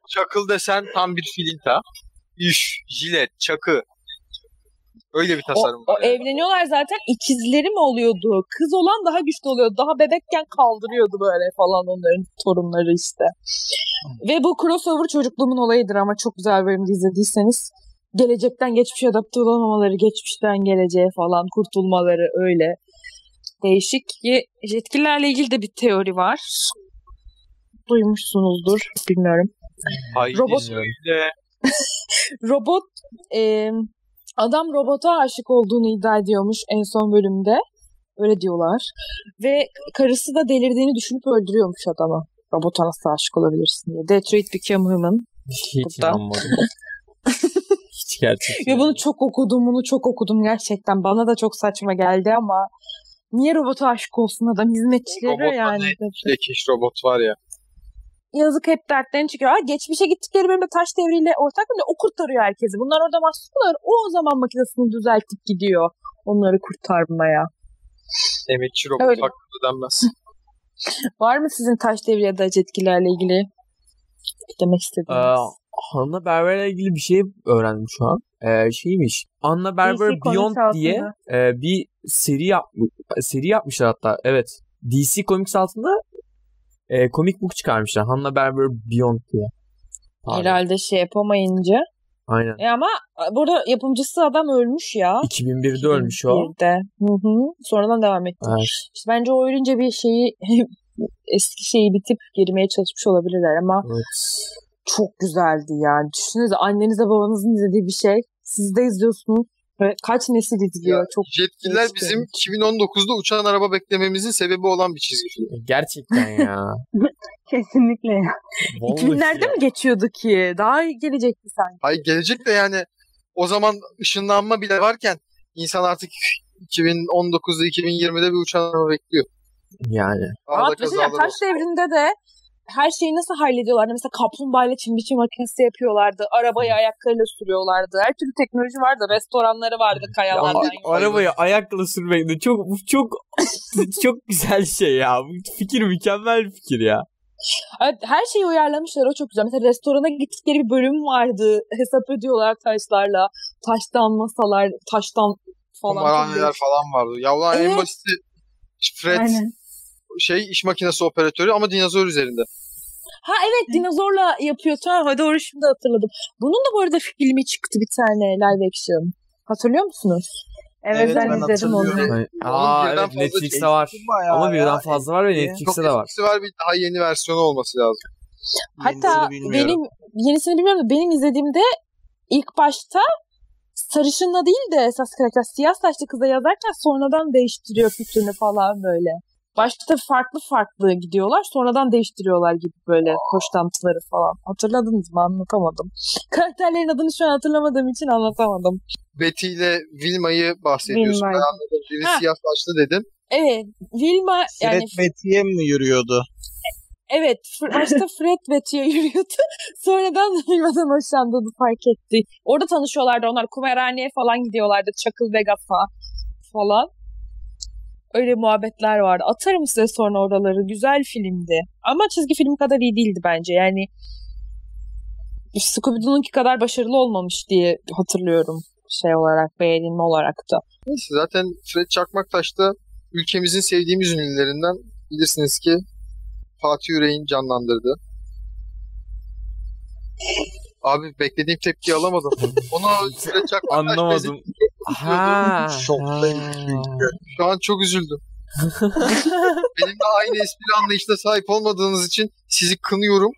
Speaker 3: Çakıl desen tam bir filinta. Üf, jilet, çakı. Öyle bir
Speaker 4: O,
Speaker 3: tasarım
Speaker 4: o
Speaker 3: var. yani.
Speaker 4: evleniyorlar zaten ikizleri mi oluyordu? Kız olan daha güçlü oluyordu. Daha bebekken kaldırıyordu böyle falan onların torunları işte. Ve bu crossover çocukluğumun olayıdır ama çok güzel bölümde izlediyseniz. Gelecekten geçmişe adapte olamamaları, geçmişten geleceğe falan kurtulmaları öyle. Değişik. Ye- Yetkililerle ilgili de bir teori var. Duymuşsunuzdur. Bilmiyorum.
Speaker 3: Haydi
Speaker 4: Robot-. Robot e, adam robota aşık olduğunu iddia ediyormuş en son bölümde. Öyle diyorlar. Ve karısı da delirdiğini düşünüp öldürüyormuş adamı. Robota nasıl aşık olabilirsin diye. Detroit Become Human.
Speaker 1: Hiç
Speaker 4: Burada.
Speaker 1: inanmadım. Hiç gerçek.
Speaker 4: Ve bunu çok okudum, bunu çok okudum gerçekten. Bana da çok saçma geldi ama niye robota aşık olsun adam? Hizmetçileri
Speaker 3: Robotla
Speaker 4: yani.
Speaker 3: Lekeş robot var ya.
Speaker 4: Yazık hep dertlerini çıkıyor. Ha, geçmişe gittikleri bölümde taş devriyle ortak bölümde o kurtarıyor herkesi. Bunlar orada mahsuslar. O o zaman makinesini düzeltip gidiyor onları kurtarmaya.
Speaker 3: Emekçi robot
Speaker 4: Öyle.
Speaker 3: hakkında denmez.
Speaker 4: Var mı sizin taş devri ya da jetkilerle ilgili demek istediğiniz?
Speaker 1: Hanna Berber'le ilgili bir şey öğrendim şu an. Ee, şeymiş. Anna Berber
Speaker 5: DC Comics
Speaker 1: Beyond
Speaker 5: altında.
Speaker 1: diye e, bir seri yap seri yapmışlar hatta. Evet. DC Comics altında e, comic book çıkarmışlar. Hanna Berber Beyond diye. Pardon.
Speaker 4: Herhalde şey yapamayınca.
Speaker 1: Aynen.
Speaker 4: E ama burada yapımcısı adam ölmüş ya.
Speaker 1: 2001'de ölmüş o.
Speaker 4: 2001'de. Hı hı. Sonradan devam etti.
Speaker 1: Evet.
Speaker 4: İşte bence o ölünce bir şeyi eski şeyi bitip girmeye çalışmış olabilirler ama
Speaker 1: evet.
Speaker 4: Çok güzeldi yani. Düşünsenize annenizle babanızın izlediği bir şey. Siz de izliyorsunuz. Ve kaç nesil izliyor.
Speaker 3: Ya,
Speaker 4: çok değişik
Speaker 3: bizim
Speaker 4: olmuş.
Speaker 3: 2019'da uçan araba beklememizin sebebi olan bir çizgi film.
Speaker 1: Gerçekten ya.
Speaker 5: Kesinlikle ya.
Speaker 1: Vallahi
Speaker 4: 2000'lerde
Speaker 1: ya.
Speaker 4: mi geçiyordu ki? Daha gelecekti sanki.
Speaker 3: Hayır gelecek de yani o zaman ışınlanma bile varken insan artık 2019'da 2020'de bir uçan araba bekliyor.
Speaker 1: Yani.
Speaker 4: Ama
Speaker 3: olsun.
Speaker 4: devrinde de her şeyi nasıl hallediyorlardı? Mesela kaplumbağayla çim biçim makinesi yapıyorlardı. Arabayı ayaklarıyla sürüyorlardı. Her türlü teknoloji vardı. Restoranları vardı kayalardan.
Speaker 3: Ya,
Speaker 1: Arabayı ayakla sürmek de çok çok çok güzel şey ya. Fikir mükemmel bir fikir ya.
Speaker 4: Evet, her şeyi uyarlamışlar. O çok güzel. Mesela restorana gittikleri bir bölüm vardı. Hesap ödüyorlar taşlarla. Taştan masalar, taştan falan.
Speaker 3: Kumarhaneler falan vardı. Ya ulan en
Speaker 4: Evet.
Speaker 3: basiti Fred
Speaker 5: Aynen.
Speaker 3: Şey iş makinesi operatörü ama dinozor üzerinde.
Speaker 4: Ha evet dinozorla yapıyor. Tamam doğru şimdi hatırladım. Bunun da bu arada filmi çıktı bir tane live action. Hatırlıyor musunuz?
Speaker 5: Evet,
Speaker 2: Evet,
Speaker 5: ben,
Speaker 2: ben
Speaker 5: izledim onu.
Speaker 1: Aa evet Netflix'te var. Ama birden
Speaker 2: ya.
Speaker 1: fazla var ve Netflix'te de var.
Speaker 3: eskisi var bir daha yeni versiyonu olması lazım.
Speaker 4: Hatta
Speaker 2: Yenisini
Speaker 4: benim yenisini bilmiyorum da benim izlediğimde ilk başta sarışınla değil de esas karakter siyah saçlı kıza yazarken sonradan değiştiriyor fikrini falan böyle. Başta farklı farklı gidiyorlar sonradan değiştiriyorlar gibi böyle hoşlantıları falan. Hatırladınız mı anlatamadım. Karakterlerin adını şu an hatırlamadığım için anlatamadım.
Speaker 3: Betty ile Vilma'yı bahsediyorsun.
Speaker 5: Vilma'yı.
Speaker 3: Ben anladım. Biri
Speaker 4: Ha.
Speaker 3: siyah saçlı dedin.
Speaker 4: Evet Vilma yani
Speaker 2: Fred Betty'ye mi yürüyordu?
Speaker 4: Evet. Başta Fred Betty'ye yürüyordu. Sonradan Vilma'dan hoşlandığını fark etti. Orada tanışıyorlardı onlar. Kumarhaneye falan gidiyorlardı. Çakıl Vegas'a falan. Öyle muhabbetler vardı. Atarım size sonra oraları. Güzel filmdi. Ama çizgi film kadar iyi değildi bence. Yani Scooby-Doo'nunki kadar başarılı olmamış diye hatırlıyorum. Şey olarak, beğenilme olarak da.
Speaker 3: Neyse zaten Fred Çakmaktaş da ülkemizin sevdiğimiz ünlülerinden bilirsiniz ki Fatih Yüreğin canlandırdı. Abi beklediğim tepkiyi alamadım. Ona süre çakmak
Speaker 1: Anlamadım. Ha.
Speaker 2: Şoktayım çünkü.
Speaker 3: Şu an çok üzüldüm. Benimle aynı espri anlayışına sahip olmadığınız için sizi kınıyorum.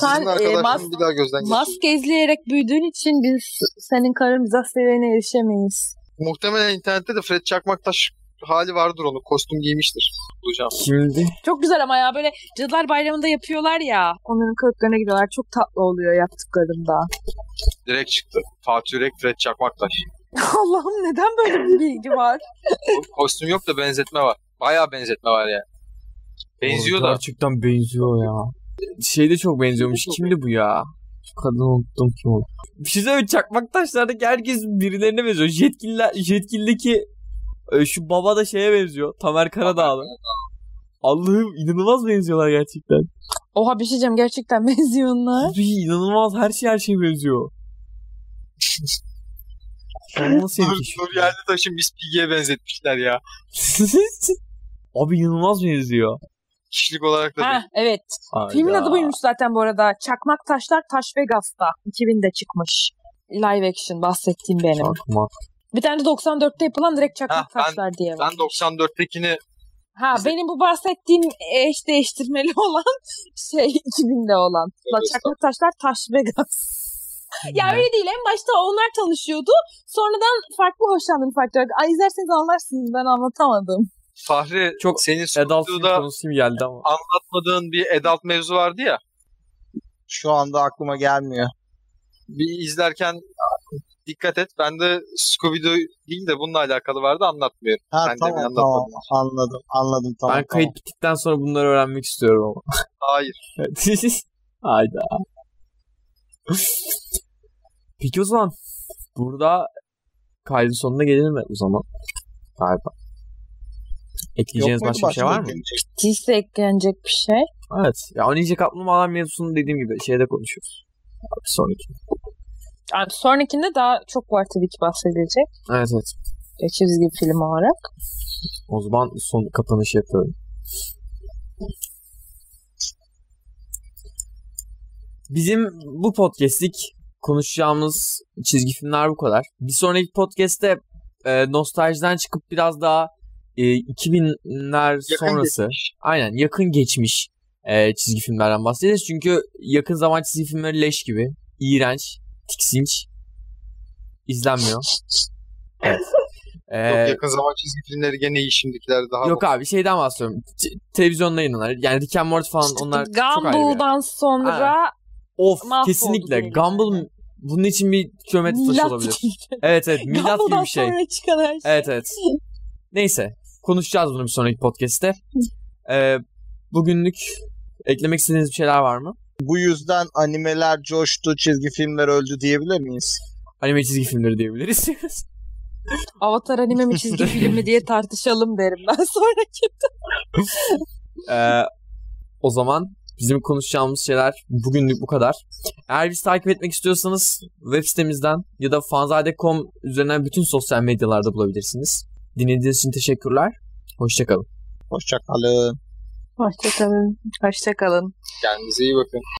Speaker 4: Sen
Speaker 3: Sizin
Speaker 4: e, mas-
Speaker 3: bir daha gözden
Speaker 4: maske izleyerek büyüdüğün için biz senin karın mizah seviyene erişemeyiz.
Speaker 3: Muhtemelen internette de Fred Çakmaktaş hali vardır onu. Kostüm giymiştir. Bulacağım.
Speaker 1: Kimdi?
Speaker 4: Çok güzel ama ya böyle Cadılar Bayramı'nda yapıyorlar ya. Onların kılıklarına gidiyorlar. Çok tatlı oluyor yaptıklarında.
Speaker 3: Direkt çıktı. Fatih Yürek, Fred Çakmaktaş.
Speaker 4: Allah'ım neden böyle bir bilgi var?
Speaker 3: Kostüm yok da benzetme var. Bayağı benzetme var yani. Benziyor
Speaker 1: Oğlum,
Speaker 3: da.
Speaker 1: Gerçekten benziyor ya. Şeyde çok benziyormuş. Kimdi bu ya? Şu kadını unuttum kim o. Bir şey söyleyeyim çakmak taşlardaki herkes birilerine benziyor. Jetgiller, Jetgil'deki e, şu baba da şeye benziyor. Tamer Karadağlı. Allah'ım inanılmaz benziyorlar gerçekten.
Speaker 4: Oha bir şey diyeceğim gerçekten benziyor onlar.
Speaker 1: Abi inanılmaz her şey her şey benziyor. Sen nasıl
Speaker 3: Nur,
Speaker 1: yetişmiş?
Speaker 3: Nur Yerlitaş'ı Miss Piggy'ye benzetmişler ya.
Speaker 1: Abi inanılmaz benziyor.
Speaker 3: Kişilik olarak da
Speaker 4: Ha evet.
Speaker 1: Hayda.
Speaker 4: Filmin adı buymuş zaten bu arada. Çakmak Taşlar Taş Vegas'ta. 2000'de çıkmış. Live action bahsettiğim benim.
Speaker 1: Çakmak.
Speaker 4: Bir tane de 94'te yapılan direkt Çakmak
Speaker 3: Ha, ben-
Speaker 4: Taşlar diye var.
Speaker 3: Ben 94'tekini
Speaker 4: Ha benim bu bahsettiğim eş değiştirmeli olan şey 2000'de olan. La
Speaker 3: Evet,
Speaker 4: Çakmak Taşlar Taş Vegas. ya
Speaker 1: Ne?
Speaker 4: öyle değil. En başta onlar tanışıyordu. Sonradan farklı hoşlandım farklı. Ay izlerseniz anlarsınız ben anlatamadım.
Speaker 3: Fahri
Speaker 1: Çok
Speaker 3: senin
Speaker 1: gibi geldi ama.
Speaker 3: anlatmadığın bir adult mevzu vardı ya.
Speaker 2: Şu anda aklıma gelmiyor.
Speaker 3: Bir izlerken dikkat et. Ben de Scooby-Doo değil de bununla alakalı vardı anlatmıyorum.
Speaker 2: Ha
Speaker 3: Ben de
Speaker 2: tamam
Speaker 3: bir
Speaker 2: tamam anladım anladım tamam.
Speaker 1: ben kayıt bittikten sonra bunları öğrenmek istiyorum ama.
Speaker 3: Hayır.
Speaker 1: Hayda. Peki o zaman burada kaydın sonuna gelelim mi o zaman? Galiba. Ekleyeceğiniz başka bir şey var mı?
Speaker 4: Sizse eklenecek bir şey.
Speaker 1: Evet. Ya o Ninja Kaplumbağalar mevzusunu dediğim gibi şeyde konuşuyoruz. Bir sonraki.
Speaker 4: Yani sonrakinde daha çok var tabii ki bahsedilecek.
Speaker 1: Evet evet.
Speaker 4: E, Çizgi film olarak.
Speaker 1: O zaman son kapanışı yapıyorum. Bizim bu podcast'lik konuşacağımız çizgi filmler bu kadar. Bir sonraki podcast'te e, nostaljiden çıkıp biraz daha e, 2000'ler
Speaker 3: Yakın
Speaker 1: sonrası
Speaker 3: geçmiş.
Speaker 1: aynen yakın geçmiş e, çizgi filmlerden bahsedeceğiz. Çünkü yakın zaman çizgi filmleri leş gibi, iğrenç, tiksinç, izlenmiyor. Evet. E,
Speaker 3: Yok, yakın zaman çizgi filmleri gene iyi şimdikiler daha
Speaker 1: Yok abi şeyden bahsediyorum. T- televizyonda yayınlanır. Yani Rick and Morty falan onlar.
Speaker 4: Gumball'dan sonra
Speaker 1: Of
Speaker 4: mahvoldu
Speaker 1: kesinlikle. Gumball
Speaker 4: yani.
Speaker 1: bunun için bir kilometre taşı olabilir. Evet evet milat gibi bir şey.
Speaker 4: sonra çıkan her şey.
Speaker 1: Evet evet. Neyse konuşacağız bunu bir sonraki podcast'te. Ee, bugünlük eklemek istediğiniz bir şeyler var mı?
Speaker 2: Bu yüzden animeler coştu, çizgi filmler öldü diyebilir miyiz?
Speaker 1: Anime çizgi filmleri diyebiliriz.
Speaker 4: Avatar anime mi çizgi film mi diye tartışalım derim ben sonraki.
Speaker 1: Ee, o zaman bizim konuşacağımız şeyler bugünlük bu kadar. Eğer bizi takip etmek istiyorsanız web sitemizden ya da fanzade.com üzerinden bütün sosyal medyalarda bulabilirsiniz. Dinlediğiniz için teşekkürler. Hoşçakalın.
Speaker 2: Hoşçakalın.
Speaker 4: Hoşçakalın. Hoşçakalın.
Speaker 3: Kendinize iyi bakın.